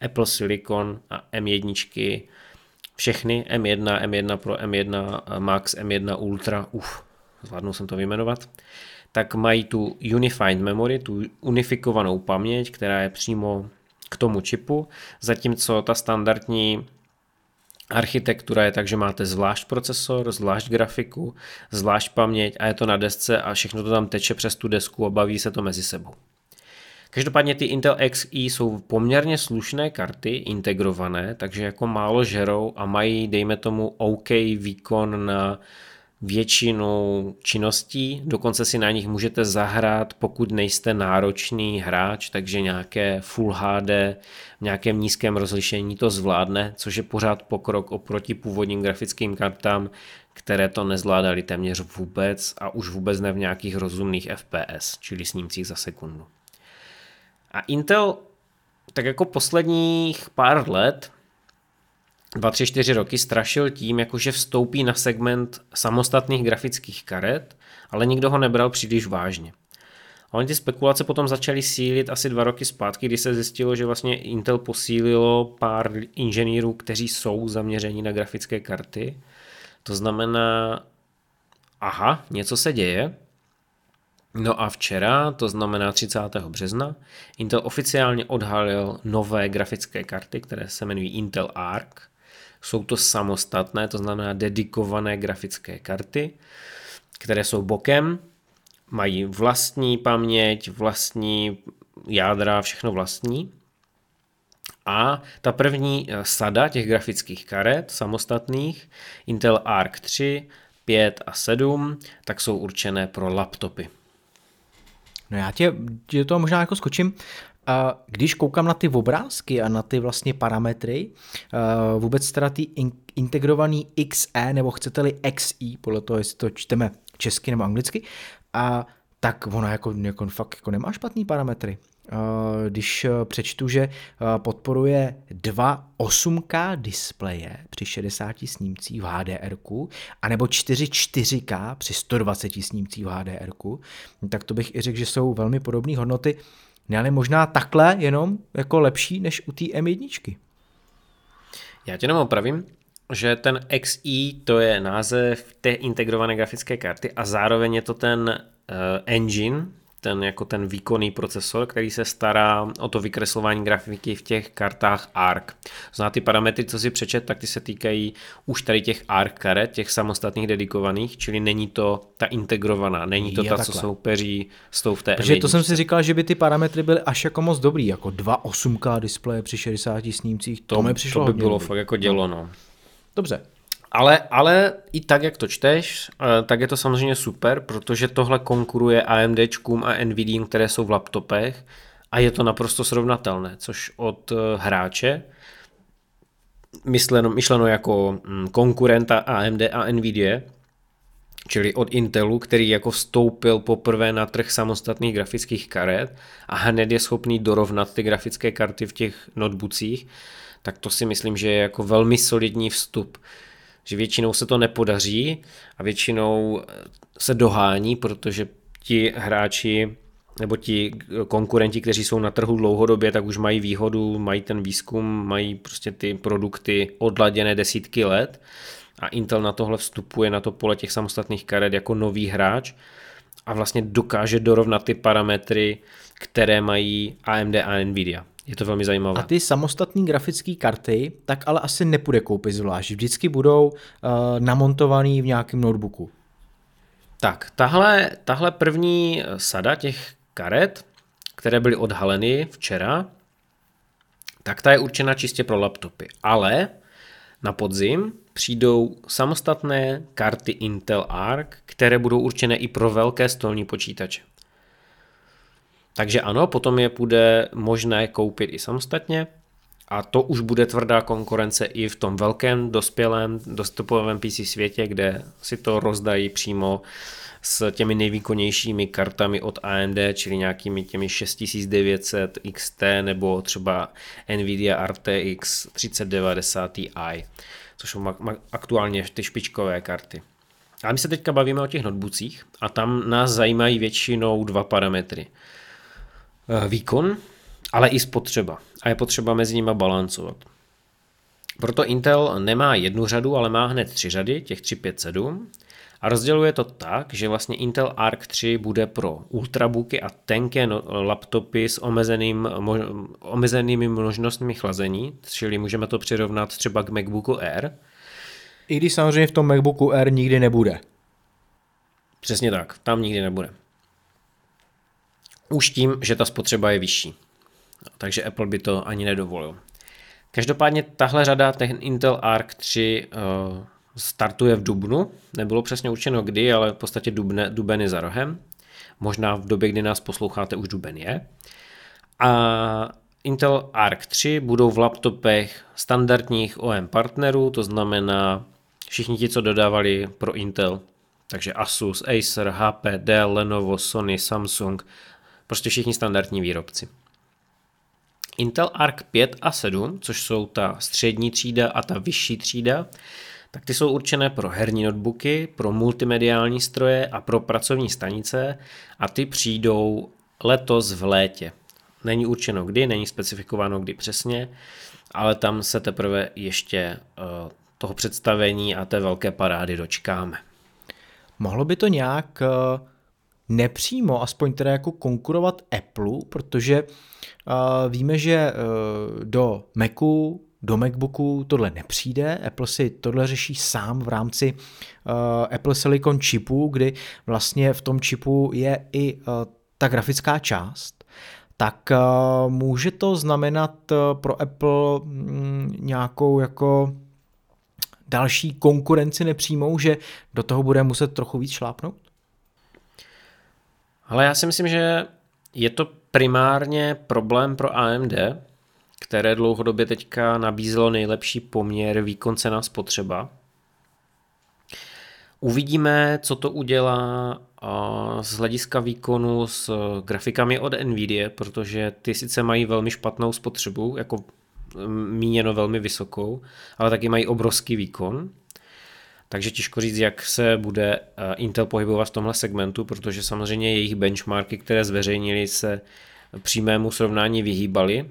Apple Silicon a M1, všechny M1, M1 Pro, M1 Max, M1 Ultra, uf, zvládnu jsem to vyjmenovat, tak mají tu Unified Memory, tu unifikovanou paměť, která je přímo k tomu čipu, zatímco ta standardní architektura je tak, že máte zvlášť procesor, zvlášť grafiku, zvlášť paměť a je to na desce a všechno to tam teče přes tu desku a baví se to mezi sebou. Každopádně ty Intel Xe jsou poměrně slušné karty, integrované, takže jako málo žerou a mají, dejme tomu, OK výkon na většinu činností, dokonce si na nich můžete zahrát, pokud nejste náročný hráč, takže nějaké Full HD v nějakém nízkém rozlišení to zvládne, což je pořád pokrok oproti původním grafickým kartám, které to nezvládaly téměř vůbec a už vůbec ne v nějakých rozumných FPS, čili snímcích za sekundu. A Intel tak jako posledních pár let, 2, 3, 4 roky strašil tím, jakože vstoupí na segment samostatných grafických karet, ale nikdo ho nebral příliš vážně. A oni ty spekulace potom začaly sílit asi dva roky zpátky, kdy se zjistilo, že vlastně Intel posílilo pár inženýrů, kteří jsou zaměření na grafické karty. To znamená, aha, něco se děje, No a včera, to znamená 30. března, Intel oficiálně odhalil nové grafické karty, které se jmenují Intel Arc. Jsou to samostatné, to znamená dedikované grafické karty, které jsou bokem, mají vlastní paměť, vlastní jádra, všechno vlastní. A ta první eh, sada těch grafických karet samostatných, Intel Arc 3, 5 a 7, tak jsou určené pro laptopy. No já tě, tě to možná jako skočím. A když koukám na ty obrázky a na ty vlastně parametry, vůbec teda ty integrovaný XE, nebo chcete-li XI, podle toho, jestli to čteme česky nebo anglicky, a tak ono jako, jako fakt jako nemá špatný parametry. Eh, když eh, přečtu, že eh, podporuje dva 8K displeje při 60 snímcích v HDR, anebo 4 4K při 120 snímcích v HDR, tak to bych i řekl, že jsou velmi podobné hodnoty, ne, ale možná takhle jenom jako lepší než u té M1. Já tě jenom opravím, že ten XI to je název té integrované grafické karty a zároveň je to ten uh, engine, ten jako ten výkonný procesor, který se stará o to vykreslování grafiky v těch kartách ARC. Zná ty parametry, co si přečet, tak ty se týkají už tady těch ARC karet, těch samostatných dedikovaných, čili není to ta integrovaná, není to Je ta, takhle. co soupeří s tou v té Protože to jsem si říkal, že by ty parametry byly až jako moc dobrý, jako 2 8K displeje při 60 snímcích, to, to mi přišlo To by bylo fakt jako dělo, no. Dobře, ale, ale i tak, jak to čteš, eh, tak je to samozřejmě super, protože tohle konkuruje AMDčkům a NVIDIA, které jsou v laptopech a je to naprosto srovnatelné, což od eh, hráče, myšleno, myšleno jako mm, konkurenta AMD a NVIDIA, čili od Intelu, který jako vstoupil poprvé na trh samostatných grafických karet a hned je schopný dorovnat ty grafické karty v těch notebookích, tak to si myslím, že je jako velmi solidní vstup že většinou se to nepodaří a většinou eh, se dohání, protože ti hráči nebo ti konkurenti, kteří jsou na trhu dlouhodobě, tak už mají výhodu, mají ten výzkum, mají prostě ty produkty odladěné desítky let a Intel na tohle vstupuje na to pole těch samostatných karet jako nový hráč a vlastně dokáže dorovnat ty parametry, které mají AMD a Nvidia. Je to velmi zajímavé. A ty samostatné grafické karty, tak ale asi nepůjde koupit zvlášť. Vždycky budou uh, namontovaný v nějakém notebooku. Tak, tahle, tahle první sada těch karet, které byly odhaleny včera, tak ta je určena čistě pro laptopy. Ale na podzim přijdou samostatné karty Intel Arc, které budou určené i pro velké stolní počítače. Takže ano, potom je bude možné koupit i samostatně a to už bude tvrdá konkurence i v tom velkém dospělém dostupovém PC světě, kde si to rozdají přímo s těmi nejvýkonnějšími kartami od AMD, čili nějakými těmi 6900 XT nebo třeba Nvidia RTX 3090 Ti, což jsou aktuálně ty špičkové karty. A my se teďka bavíme o těch notebookích a tam nás zajímají většinou dva parametry. Eh, výkon, ale i spotřeba. A je potřeba mezi nimi balancovat. Proto Intel nemá jednu řadu, ale má hned tři řady, těch 357. A rozděluje to tak, že vlastně Intel Arc 3 bude pro ultrabooky a tenké no, laptopy s omezeným, omezenými možnostmi chlazení, čili můžeme to přirovnat třeba k MacBooku Air. I když samozřejmě v tom MacBooku Air nikdy nebude. Přesně tak, tam nikdy nebude. Už tím, že ta spotřeba je vyšší. Takže Apple by to ani nedovolil. Každopádně tahle řada, ten Intel Arc 3, uh, startuje v Dubnu. Nebylo přesně určeno kdy, ale v podstatě dubne, duben je za rohem. Možná v době, kdy nás posloucháte, už duben je. A Intel Arc 3 budou v laptopech standardních OM partnerů, to znamená všichni ti, co dodávali pro Intel, takže Asus, Acer, HP, Dell, Lenovo, Sony, Samsung, prostě všichni standardní výrobci. Intel Arc 5 a 7, což jsou ta střední třída a ta vyšší třída, tak ty jsou určené pro herní notebooky, pro multimediální stroje a pro pracovní stanice a ty přijdou letos v létě. Není určeno kdy, není specifikováno kdy přesně, ale tam se teprve ještě eh, toho představení a té velké parády dočkáme. Mohlo by to nějak eh, nepřímo, aspoň teda jako konkurovat Apple, protože uh, víme, že uh, do Macu do MacBooku tohle nepřijde, Apple si tohle řeší sám v rámci uh, Apple Silicon chipu, kdy vlastně v tom čipu je i uh, ta grafická část, tak uh, může to znamenat uh, pro Apple mm, nějakou jako další konkurenci nepřímou, že do toho bude muset trochu víc šlápnout? Ale já si myslím, že je to primárně problém pro AMD, které dlouhodobě teďka nabízelo nejlepší poměr výkon cena spotřeba. Uvidíme, co to udělá z hlediska výkonu s grafikami od Nvidia, protože ty sice mají velmi špatnou spotřebu, jako míněno velmi vysokou, ale taky mají obrovský výkon. Takže těžko říct, jak se bude Intel pohybovat v tomhle segmentu, protože samozřejmě jejich benchmarky, které zveřejnili, se přímému srovnání vyhýbaly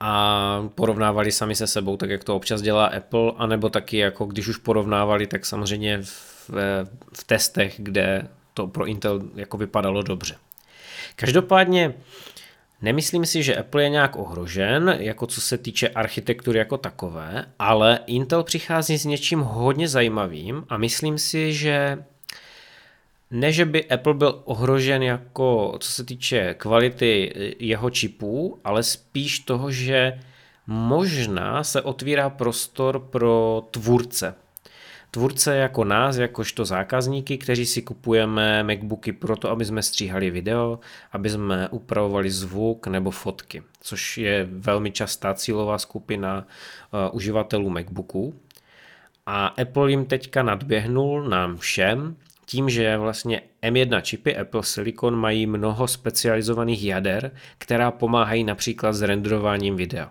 a porovnávali sami se sebou, tak jak to občas dělá Apple, anebo taky jako když už porovnávali, tak samozřejmě v, v testech, kde to pro Intel jako vypadalo dobře. Každopádně Nemyslím si, že Apple je nějak ohrožen, jako co se týče architektury jako takové, ale Intel přichází s něčím hodně zajímavým a myslím si, že ne, že by Apple byl ohrožen jako co se týče kvality jeho čipů, ale spíš toho, že možná se otvírá prostor pro tvůrce. Tvůrce jako nás, jakožto zákazníky, kteří si kupujeme MacBooky proto, aby jsme stříhali video, aby jsme upravovali zvuk nebo fotky, což je velmi častá cílová skupina uh, uživatelů MacBooků. A Apple jim teďka nadběhnul nám všem tím, že vlastně M1 čipy Apple Silicon mají mnoho specializovaných jader, která pomáhají například s renderováním videa.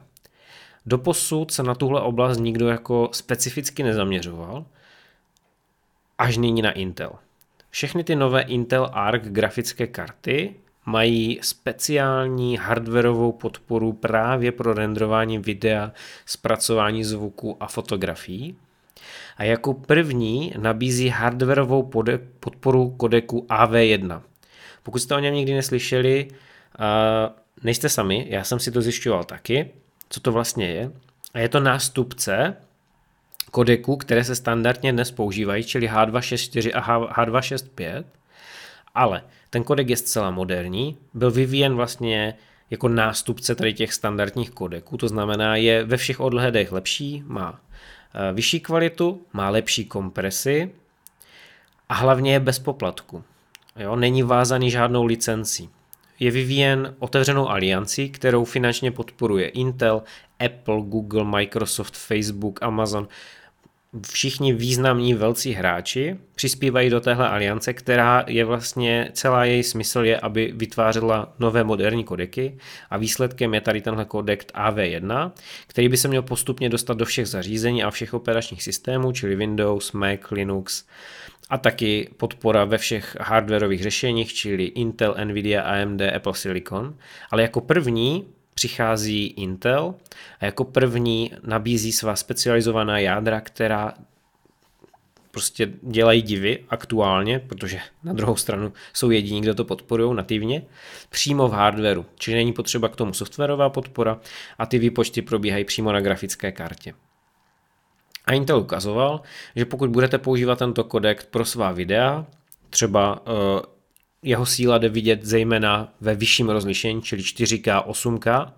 Doposud se na tuhle oblast nikdo jako specificky nezaměřoval, až nyní na Intel. Všechny ty nové Intel Arc grafické karty mají speciální hardwareovou podporu právě pro renderování videa, zpracování zvuku a fotografií a jako první nabízí hardwareovou podporu kodeku AV1. Pokud jste o něm nikdy neslyšeli, nejste sami, já jsem si to zjišťoval taky, co to vlastně je. A je to nástupce kodeku, které se standardně dnes používají, čili H264 a H265, ale ten kodek je zcela moderní, byl vyvíjen vlastně jako nástupce tady těch standardních kodeků, to znamená je ve všech odhledech lepší, má Eh, vyšší kvalitu, má lepší kompresy a hlavně je bez poplatku. Jo, není vázaný žádnou licencí. Je vyvíjen otevřenou aliancí, kterou finančně podporuje Intel, Apple, Google, Microsoft, Facebook, Amazon všichni významní velcí hráči přispívají do téhle aliance, která je vlastně, celá její smysl je, aby vytvářela nové moderní kodeky a výsledkem je tady tenhle kodek AV1, který by se měl postupně dostat do všech zařízení a všech operačních systémů, čili Windows, Mac, Linux a taky podpora ve všech hardwareových řešeních, čili Intel, Nvidia, AMD, Apple Silicon, ale jako první přichází Intel a jako první nabízí svá specializovaná jádra, která prostě dělají divy aktuálně, protože na druhou stranu jsou jediní, kdo to podporují nativně, přímo v hardwareu, čili není potřeba k tomu softwarová podpora a ty výpočty probíhají přímo na grafické kartě. A Intel ukazoval, že pokud budete používat tento kodek pro svá videa, třeba uh, jeho síla jde vidět zejména ve vyšším rozlišení, čili 4K, 8K,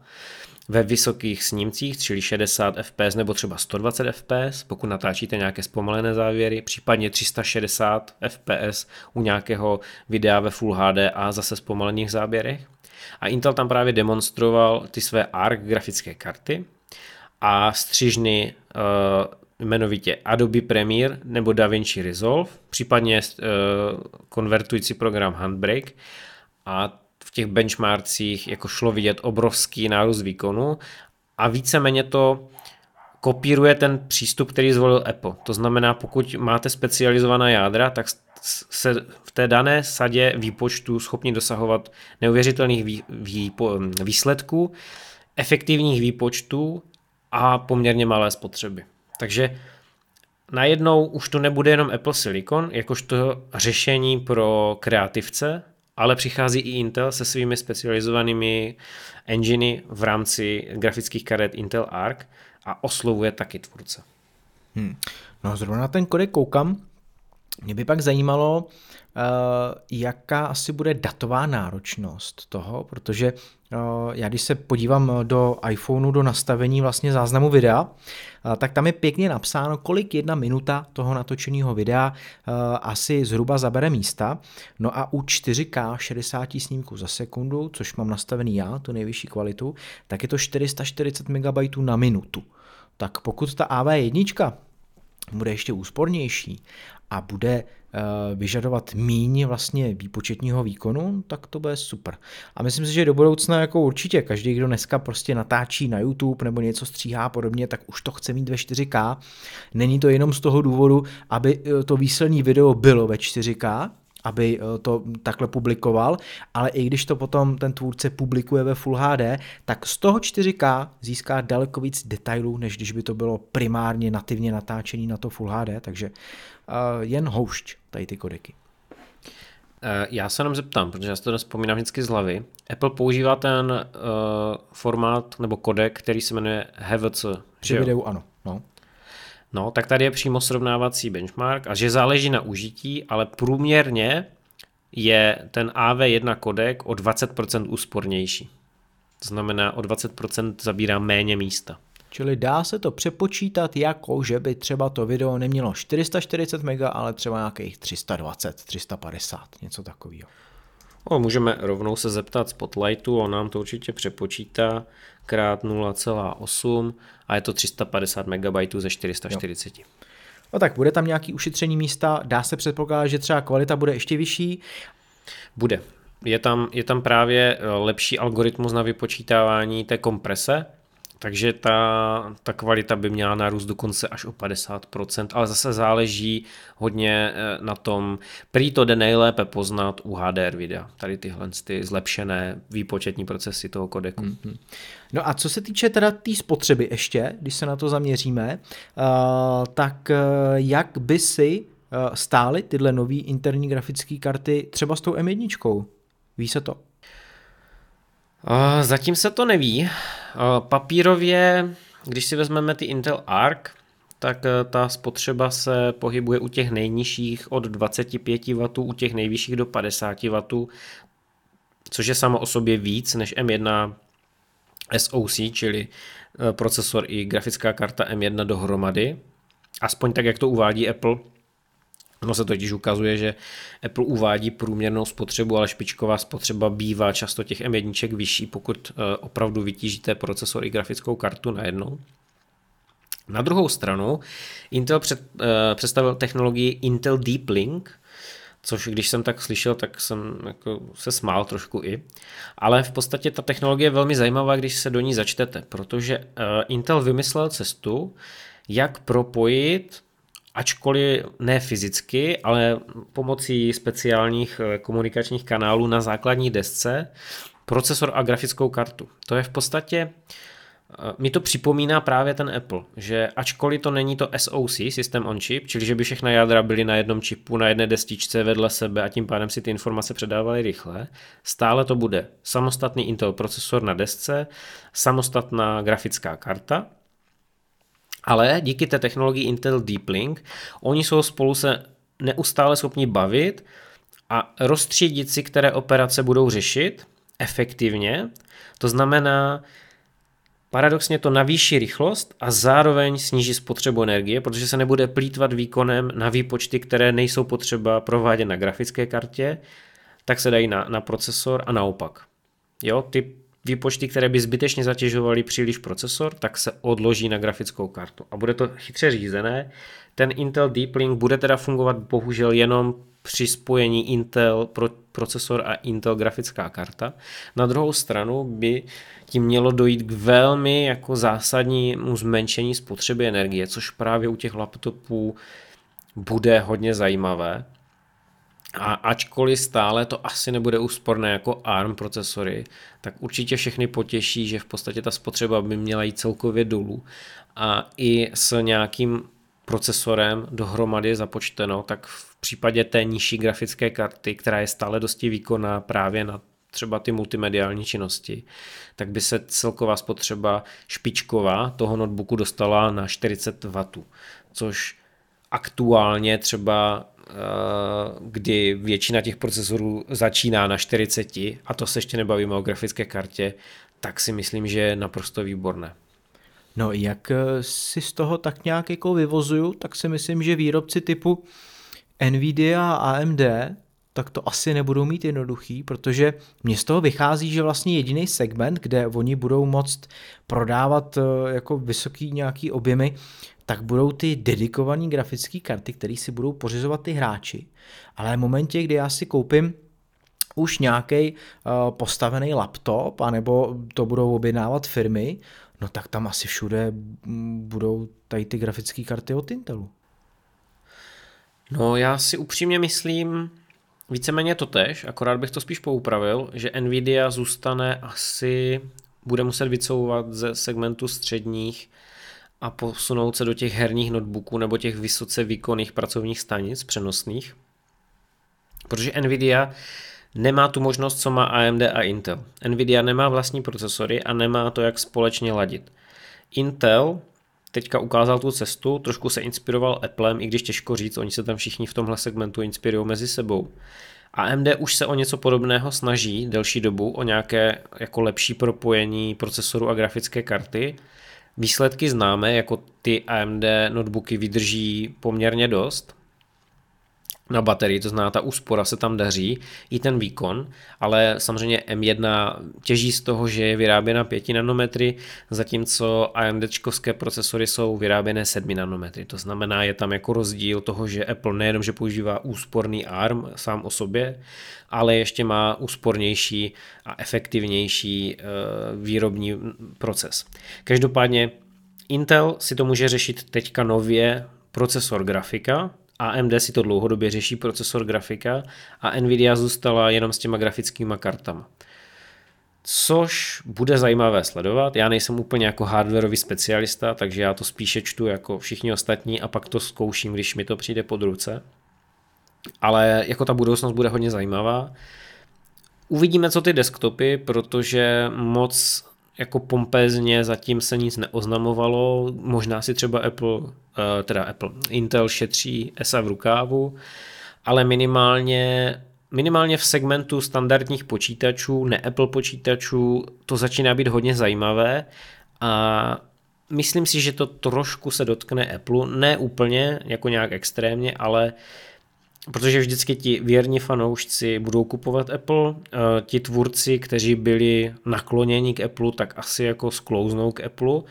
ve vysokých snímcích, čili 60 fps nebo třeba 120 fps, pokud natáčíte nějaké zpomalené závěry, případně 360 fps u nějakého videa ve Full HD a zase zpomalených záběrech. A Intel tam právě demonstroval ty své ARC grafické karty a střižny uh, jmenovitě Adobe Premiere nebo DaVinci Resolve, případně uh, konvertující program Handbrake a v těch benchmarkcích jako šlo vidět obrovský nárůst výkonu a víceméně to kopíruje ten přístup, který zvolil Apple. To znamená, pokud máte specializovaná jádra, tak se v té dané sadě výpočtu schopni dosahovat neuvěřitelných vý, vý, výsledků, efektivních výpočtů a poměrně malé spotřeby. Takže najednou už to nebude jenom Apple Silicon, jakožto řešení pro kreativce, ale přichází i Intel se svými specializovanými enginy v rámci grafických karet Intel Arc a oslovuje taky tvůrce. Hmm. No zrovna na ten kodek koukám. Mě by pak zajímalo, uh, jaká asi bude datová náročnost toho, protože já když se podívám do iPhoneu do nastavení vlastně záznamu videa, tak tam je pěkně napsáno, kolik jedna minuta toho natočeného videa asi zhruba zabere místa. No a u 4K 60 snímků za sekundu, což mám nastavený já, tu nejvyšší kvalitu, tak je to 440 MB na minutu. Tak pokud ta AV1 bude ještě úspornější a bude eh, vyžadovat míň vlastně výpočetního výkonu, tak to bude super. A myslím si, že do budoucna jako určitě každý, kdo dneska prostě natáčí na YouTube nebo něco stříhá a podobně, tak už to chce mít ve 4K. Není to jenom z toho důvodu, aby eh, to výslední video bylo ve 4K, aby eh, to takhle publikoval, ale i když to potom ten tvůrce publikuje ve Full HD, tak z toho 4K získá daleko víc detailů, než když by to bylo primárně nativně natáčení na to Full HD, takže jen houšť tady ty kodeky. Eh, já se jenom zeptám, protože já si to vzpomínám vždycky z hlavy. Apple používá ten uh, formát nebo kodek, který se jmenuje HVC. Při videu ano. No. No, tak tady je přímo srovnávací benchmark a že záleží na užití, ale průměrně je ten AV1 kodek o 20% úspornější. To znamená, o 20% zabírá méně místa. Čili dá se to přepočítat jako, že by třeba to video nemělo 440 MB, ale třeba nějakých 320, 350, něco takového. O, můžeme rovnou se zeptat Spotlightu, on nám to určitě přepočítá krát 0,8 a je to 350 MB ze 440. Jo. No tak bude tam nějaký ušetření místa, dá se předpokládat, že třeba kvalita bude ještě vyšší? Bude. Je tam, je tam právě eh, lepší algoritmus na vypočítávání té komprese, takže ta, ta kvalita by měla narůst dokonce až o 50%, ale zase záleží hodně eh, na tom, prý to jde nejlépe poznat u HDR videa, tady tyhle ty zlepšené výpočetní procesy toho kodeku. Mm-hmm. No a co se týče teda té tý spotřeby ještě, když se na to zaměříme, uh, tak uh, jak by si stály tyhle nové interní grafické karty třeba s tou M1? Ví se to? Zatím se to neví. Papírově, když si vezmeme ty Intel Arc, tak e, ta spotřeba se pohybuje u těch nejnižších od 25 W, u těch nejvyšších do 50 W, což je samo o sobě víc než M1 SoC, čili procesor i grafická karta M1 dohromady. Aspoň tak, jak to uvádí Apple, Ono se totiž ukazuje, že Apple uvádí průměrnou spotřebu, ale špičková spotřeba bývá často těch M1 vyšší, pokud eh, opravdu vytížíte procesor i grafickou kartu najednou. Na druhou stranu Intel před, eh, představil technologii Intel Deep Link, což když jsem tak slyšel, tak jsem jako se smál trošku i. Ale v podstatě ta technologie je velmi zajímavá, když se do ní začtete, protože eh, Intel vymyslel cestu, jak propojit ačkoliv ne fyzicky, ale pomocí speciálních eh, komunikačních kanálů na základní desce procesor a grafickou kartu. To je v podstatě mi to připomíná právě ten Apple, že ačkoliv to není to SoC, System on Chip, čili že by všechna jádra byly na jednom čipu, na jedné destičce vedle sebe a tím pádem si ty informace předávaly rychle, stále to bude samostatný Intel procesor na desce, samostatná grafická karta, ale díky té technologii Intel Deep Link, oni jsou spolu se neustále schopni bavit a rozstřídit si, které operace budou řešit efektivně. To znamená, Paradoxně to navýší rychlost a zároveň sníží spotřebu energie, protože se nebude plítvat výkonem na výpočty, které nejsou potřeba provádět na grafické kartě, tak se dají na, na procesor a naopak. Jo, ty výpočty, které by zbytečně zatěžovaly příliš procesor, tak se odloží na grafickou kartu a bude to chytře řízené. Ten Intel Deep Link bude teda fungovat bohužel jenom při spojení Intel pro, procesor a Intel grafická karta. Na druhou stranu by tím mělo dojít k velmi jako zásadnímu zmenšení spotřeby energie, což právě u těch laptopů bude hodně zajímavé. A ačkoliv stále to asi nebude úsporné jako ARM procesory, tak určitě všechny potěší, že v podstatě ta spotřeba by měla jít celkově dolů. A i s nějakým procesorem dohromady započteno, tak v případě té nižší grafické karty, která je stále dosti výkonná právě na třeba ty multimediální činnosti, tak by se celková spotřeba špičková toho notebooku dostala na 40 W, což aktuálně třeba kdy většina těch procesorů začíná na 40 a to se ještě nebavíme o grafické kartě, tak si myslím, že je naprosto výborné. No jak eh, si z toho tak nějak jako vyvozuju, tak si myslím, že výrobci typu Nvidia a AMD tak to asi nebudou mít jednoduchý, protože mě z toho vychází, že vlastně jediný segment, kde oni budou moct prodávat eh, jako vysoký nějaký objemy, tak budou ty dedikované grafické karty, které si budou pořizovat ty hráči. Ale v momentě, kdy já si koupím už nějaký uh, postavený laptop, anebo to budou objednávat firmy, no tak tam asi všude budou tady ty grafické karty od Intelu. No já si upřímně myslím, víceméně to tež, akorát bych to spíš poupravil, že Nvidia zůstane asi, bude muset vycouvat ze segmentu středních a posunout se do těch herních notebooků nebo těch vysoce výkonných pracovních stanic přenosných. Protože Nvidia nemá tu možnost, co má AMD a Intel. Nvidia nemá vlastní procesory a nemá to, jak společně ladit. Intel teďka ukázal tu cestu, trošku se inspiroval Applem, i když těžko říct, oni se tam všichni v tomhle segmentu inspirují mezi sebou. AMD už se o něco podobného snaží delší dobu, o nějaké jako lepší propojení procesoru a grafické karty. Výsledky známe, jako ty AMD notebooky vydrží poměrně dost, na baterii, to znamená ta úspora se tam daří, i ten výkon, ale samozřejmě M1 těží z toho, že je vyráběna 5 nanometry, zatímco AMDčkovské procesory jsou vyráběné 7 nanometry. To znamená, je tam jako rozdíl toho, že Apple nejenom, že používá úsporný ARM sám o sobě, ale ještě má úspornější a efektivnější eh, výrobní proces. Každopádně Intel si to může řešit teďka nově procesor grafika, AMD si to dlouhodobě řeší procesor grafika a Nvidia zůstala jenom s těma grafickými kartama. Což bude zajímavé sledovat. Já nejsem úplně jako hardwareový specialista, takže já to spíše čtu jako všichni ostatní a pak to zkouším, když mi to přijde pod ruce. Ale jako ta budoucnost bude hodně zajímavá. Uvidíme, co ty desktopy, protože moc jako pompézně zatím se nic neoznamovalo, možná si třeba Apple, eh, teda Apple, Intel šetří ESA v rukávu, ale minimálně minimálně v segmentu standardních počítačů, ne Apple počítačů, to začíná být hodně zajímavé a myslím si, že to trošku se dotkne Apple, ne úplně, jako nějak extrémně, ale uh, protože vždycky ti věrní fanoušci budou kupovat Apple, eh, ti tvůrci, kteří byli nakloněni k Apple, tak asi jako sklouznou k Apple,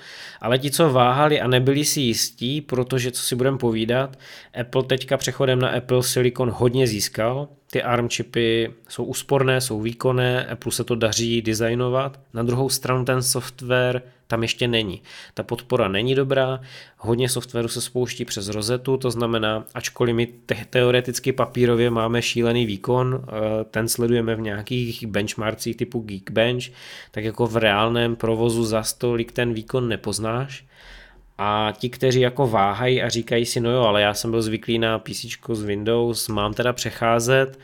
ale ti, co váhali a nebyli si jistí, protože co si budeme povídat, Apple teďka přechodem na Apple Silicon hodně získal, ty ARM čipy jsou úsporné, jsou výkonné, Apple se to daří designovat, na druhou stranu ten software tam ještě není. Ta podpora není dobrá, hodně softwaru se spouští přes rozetu, to znamená, ačkoliv my te- teoreticky papírově máme šílený výkon, eh, ten sledujeme v nějakých benchmarkcích typu Geekbench, tak jako v reálném provozu za stolik ten výkon nepoznáš. A ti, kteří jako váhají a říkají si, no jo, ale já jsem byl zvyklý na PC z Windows, mám teda přecházet,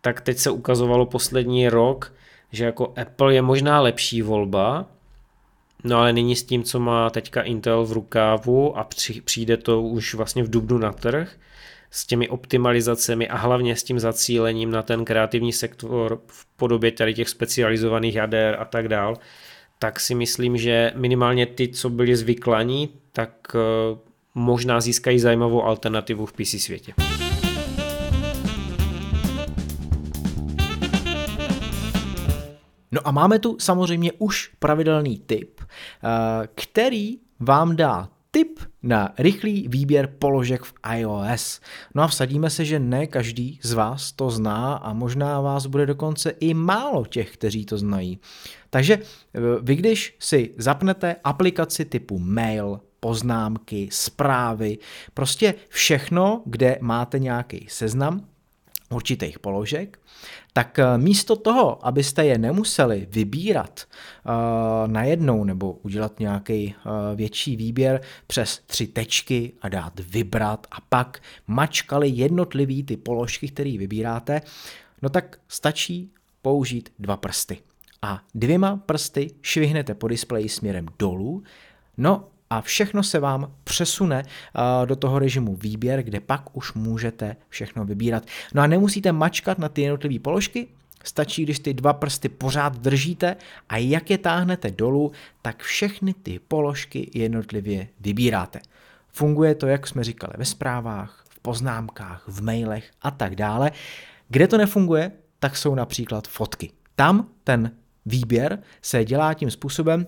tak teď se ukazovalo poslední rok, že jako Apple je možná lepší volba, no ale nyní s tím, co má teďka Intel v rukávu a přijde to už vlastně v dubnu na trh, s těmi optimalizacemi a hlavně s tím zacílením na ten kreativní sektor v podobě tady těch specializovaných jader a tak dál, tak si myslím, že minimálně ty, co byli zvyklaní, tak eh, možná získají zajímavou alternativu v PC světě. No a máme tu samozřejmě už pravidelný tip, eh, který vám dá tip na rychlý výběr položek v iOS. No a vsadíme se, že ne každý z vás to zná a možná vás bude dokonce i málo těch, kteří to znají. Takže eh, vy, když si zapnete aplikaci typu mail, poznámky, zprávy, prostě všechno, kde máte nějaký seznam, určitých položek, tak eh, místo toho, abyste je nemuseli vybírat uh, najednou nebo udělat nějaký uh, větší výběr přes tři tečky a dát vybrat a pak mačkali jednotlivý ty položky, které vybíráte, no tak stačí použít dva prsty. A dvěma prsty švihnete po displeji směrem dolů, no a všechno se vám přesune do toho režimu výběr, kde pak už můžete všechno vybírat. No a nemusíte mačkat na ty jednotlivé položky, stačí, když ty dva prsty pořád držíte a jak je táhnete dolů, tak všechny ty položky jednotlivě vybíráte. Funguje to, jak jsme říkali, ve zprávách, v poznámkách, v mailech a tak dále. Kde to nefunguje, tak jsou například fotky. Tam ten výběr se dělá tím způsobem,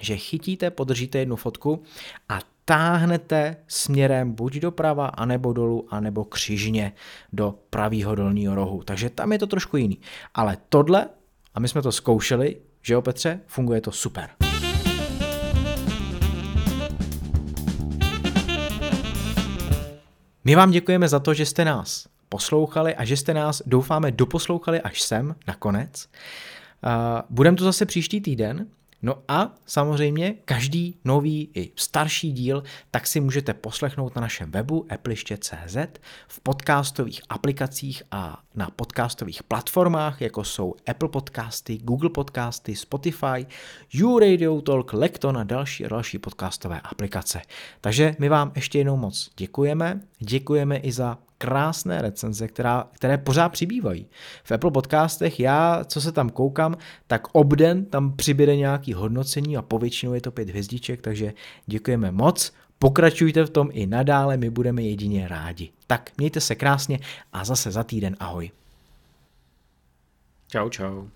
že chytíte, podržíte jednu fotku a táhnete směrem buď doprava, anebo dolů, anebo křižně do pravého dolního rohu. Takže tam je to trošku jiný. Ale tohle, a my jsme to zkoušeli, že jo Petře, funguje to super. My vám děkujeme za to, že jste nás poslouchali a že jste nás, doufáme, doposlouchali až sem, nakonec. Budeme tu zase příští týden No a samozřejmě každý nový i starší díl tak si můžete poslechnout na našem webu appliště.cz, v podcastových aplikacích a na podcastových platformách, jako jsou Apple Podcasty, Google Podcasty, Spotify, YouRadio Talk, Lekton a další a další podcastové aplikace. Takže my vám ještě jednou moc děkujeme. Děkujeme i za krásné recenze, která, které pořád přibývají. V Apple podcastech já, co se tam koukám, tak obden tam přibyde nějaký hodnocení a povětšinou je to pět hvězdiček, takže děkujeme moc. Pokračujte v tom i nadále, my budeme jedině rádi. Tak mějte se krásně a zase za týden ahoj. Čau, čau.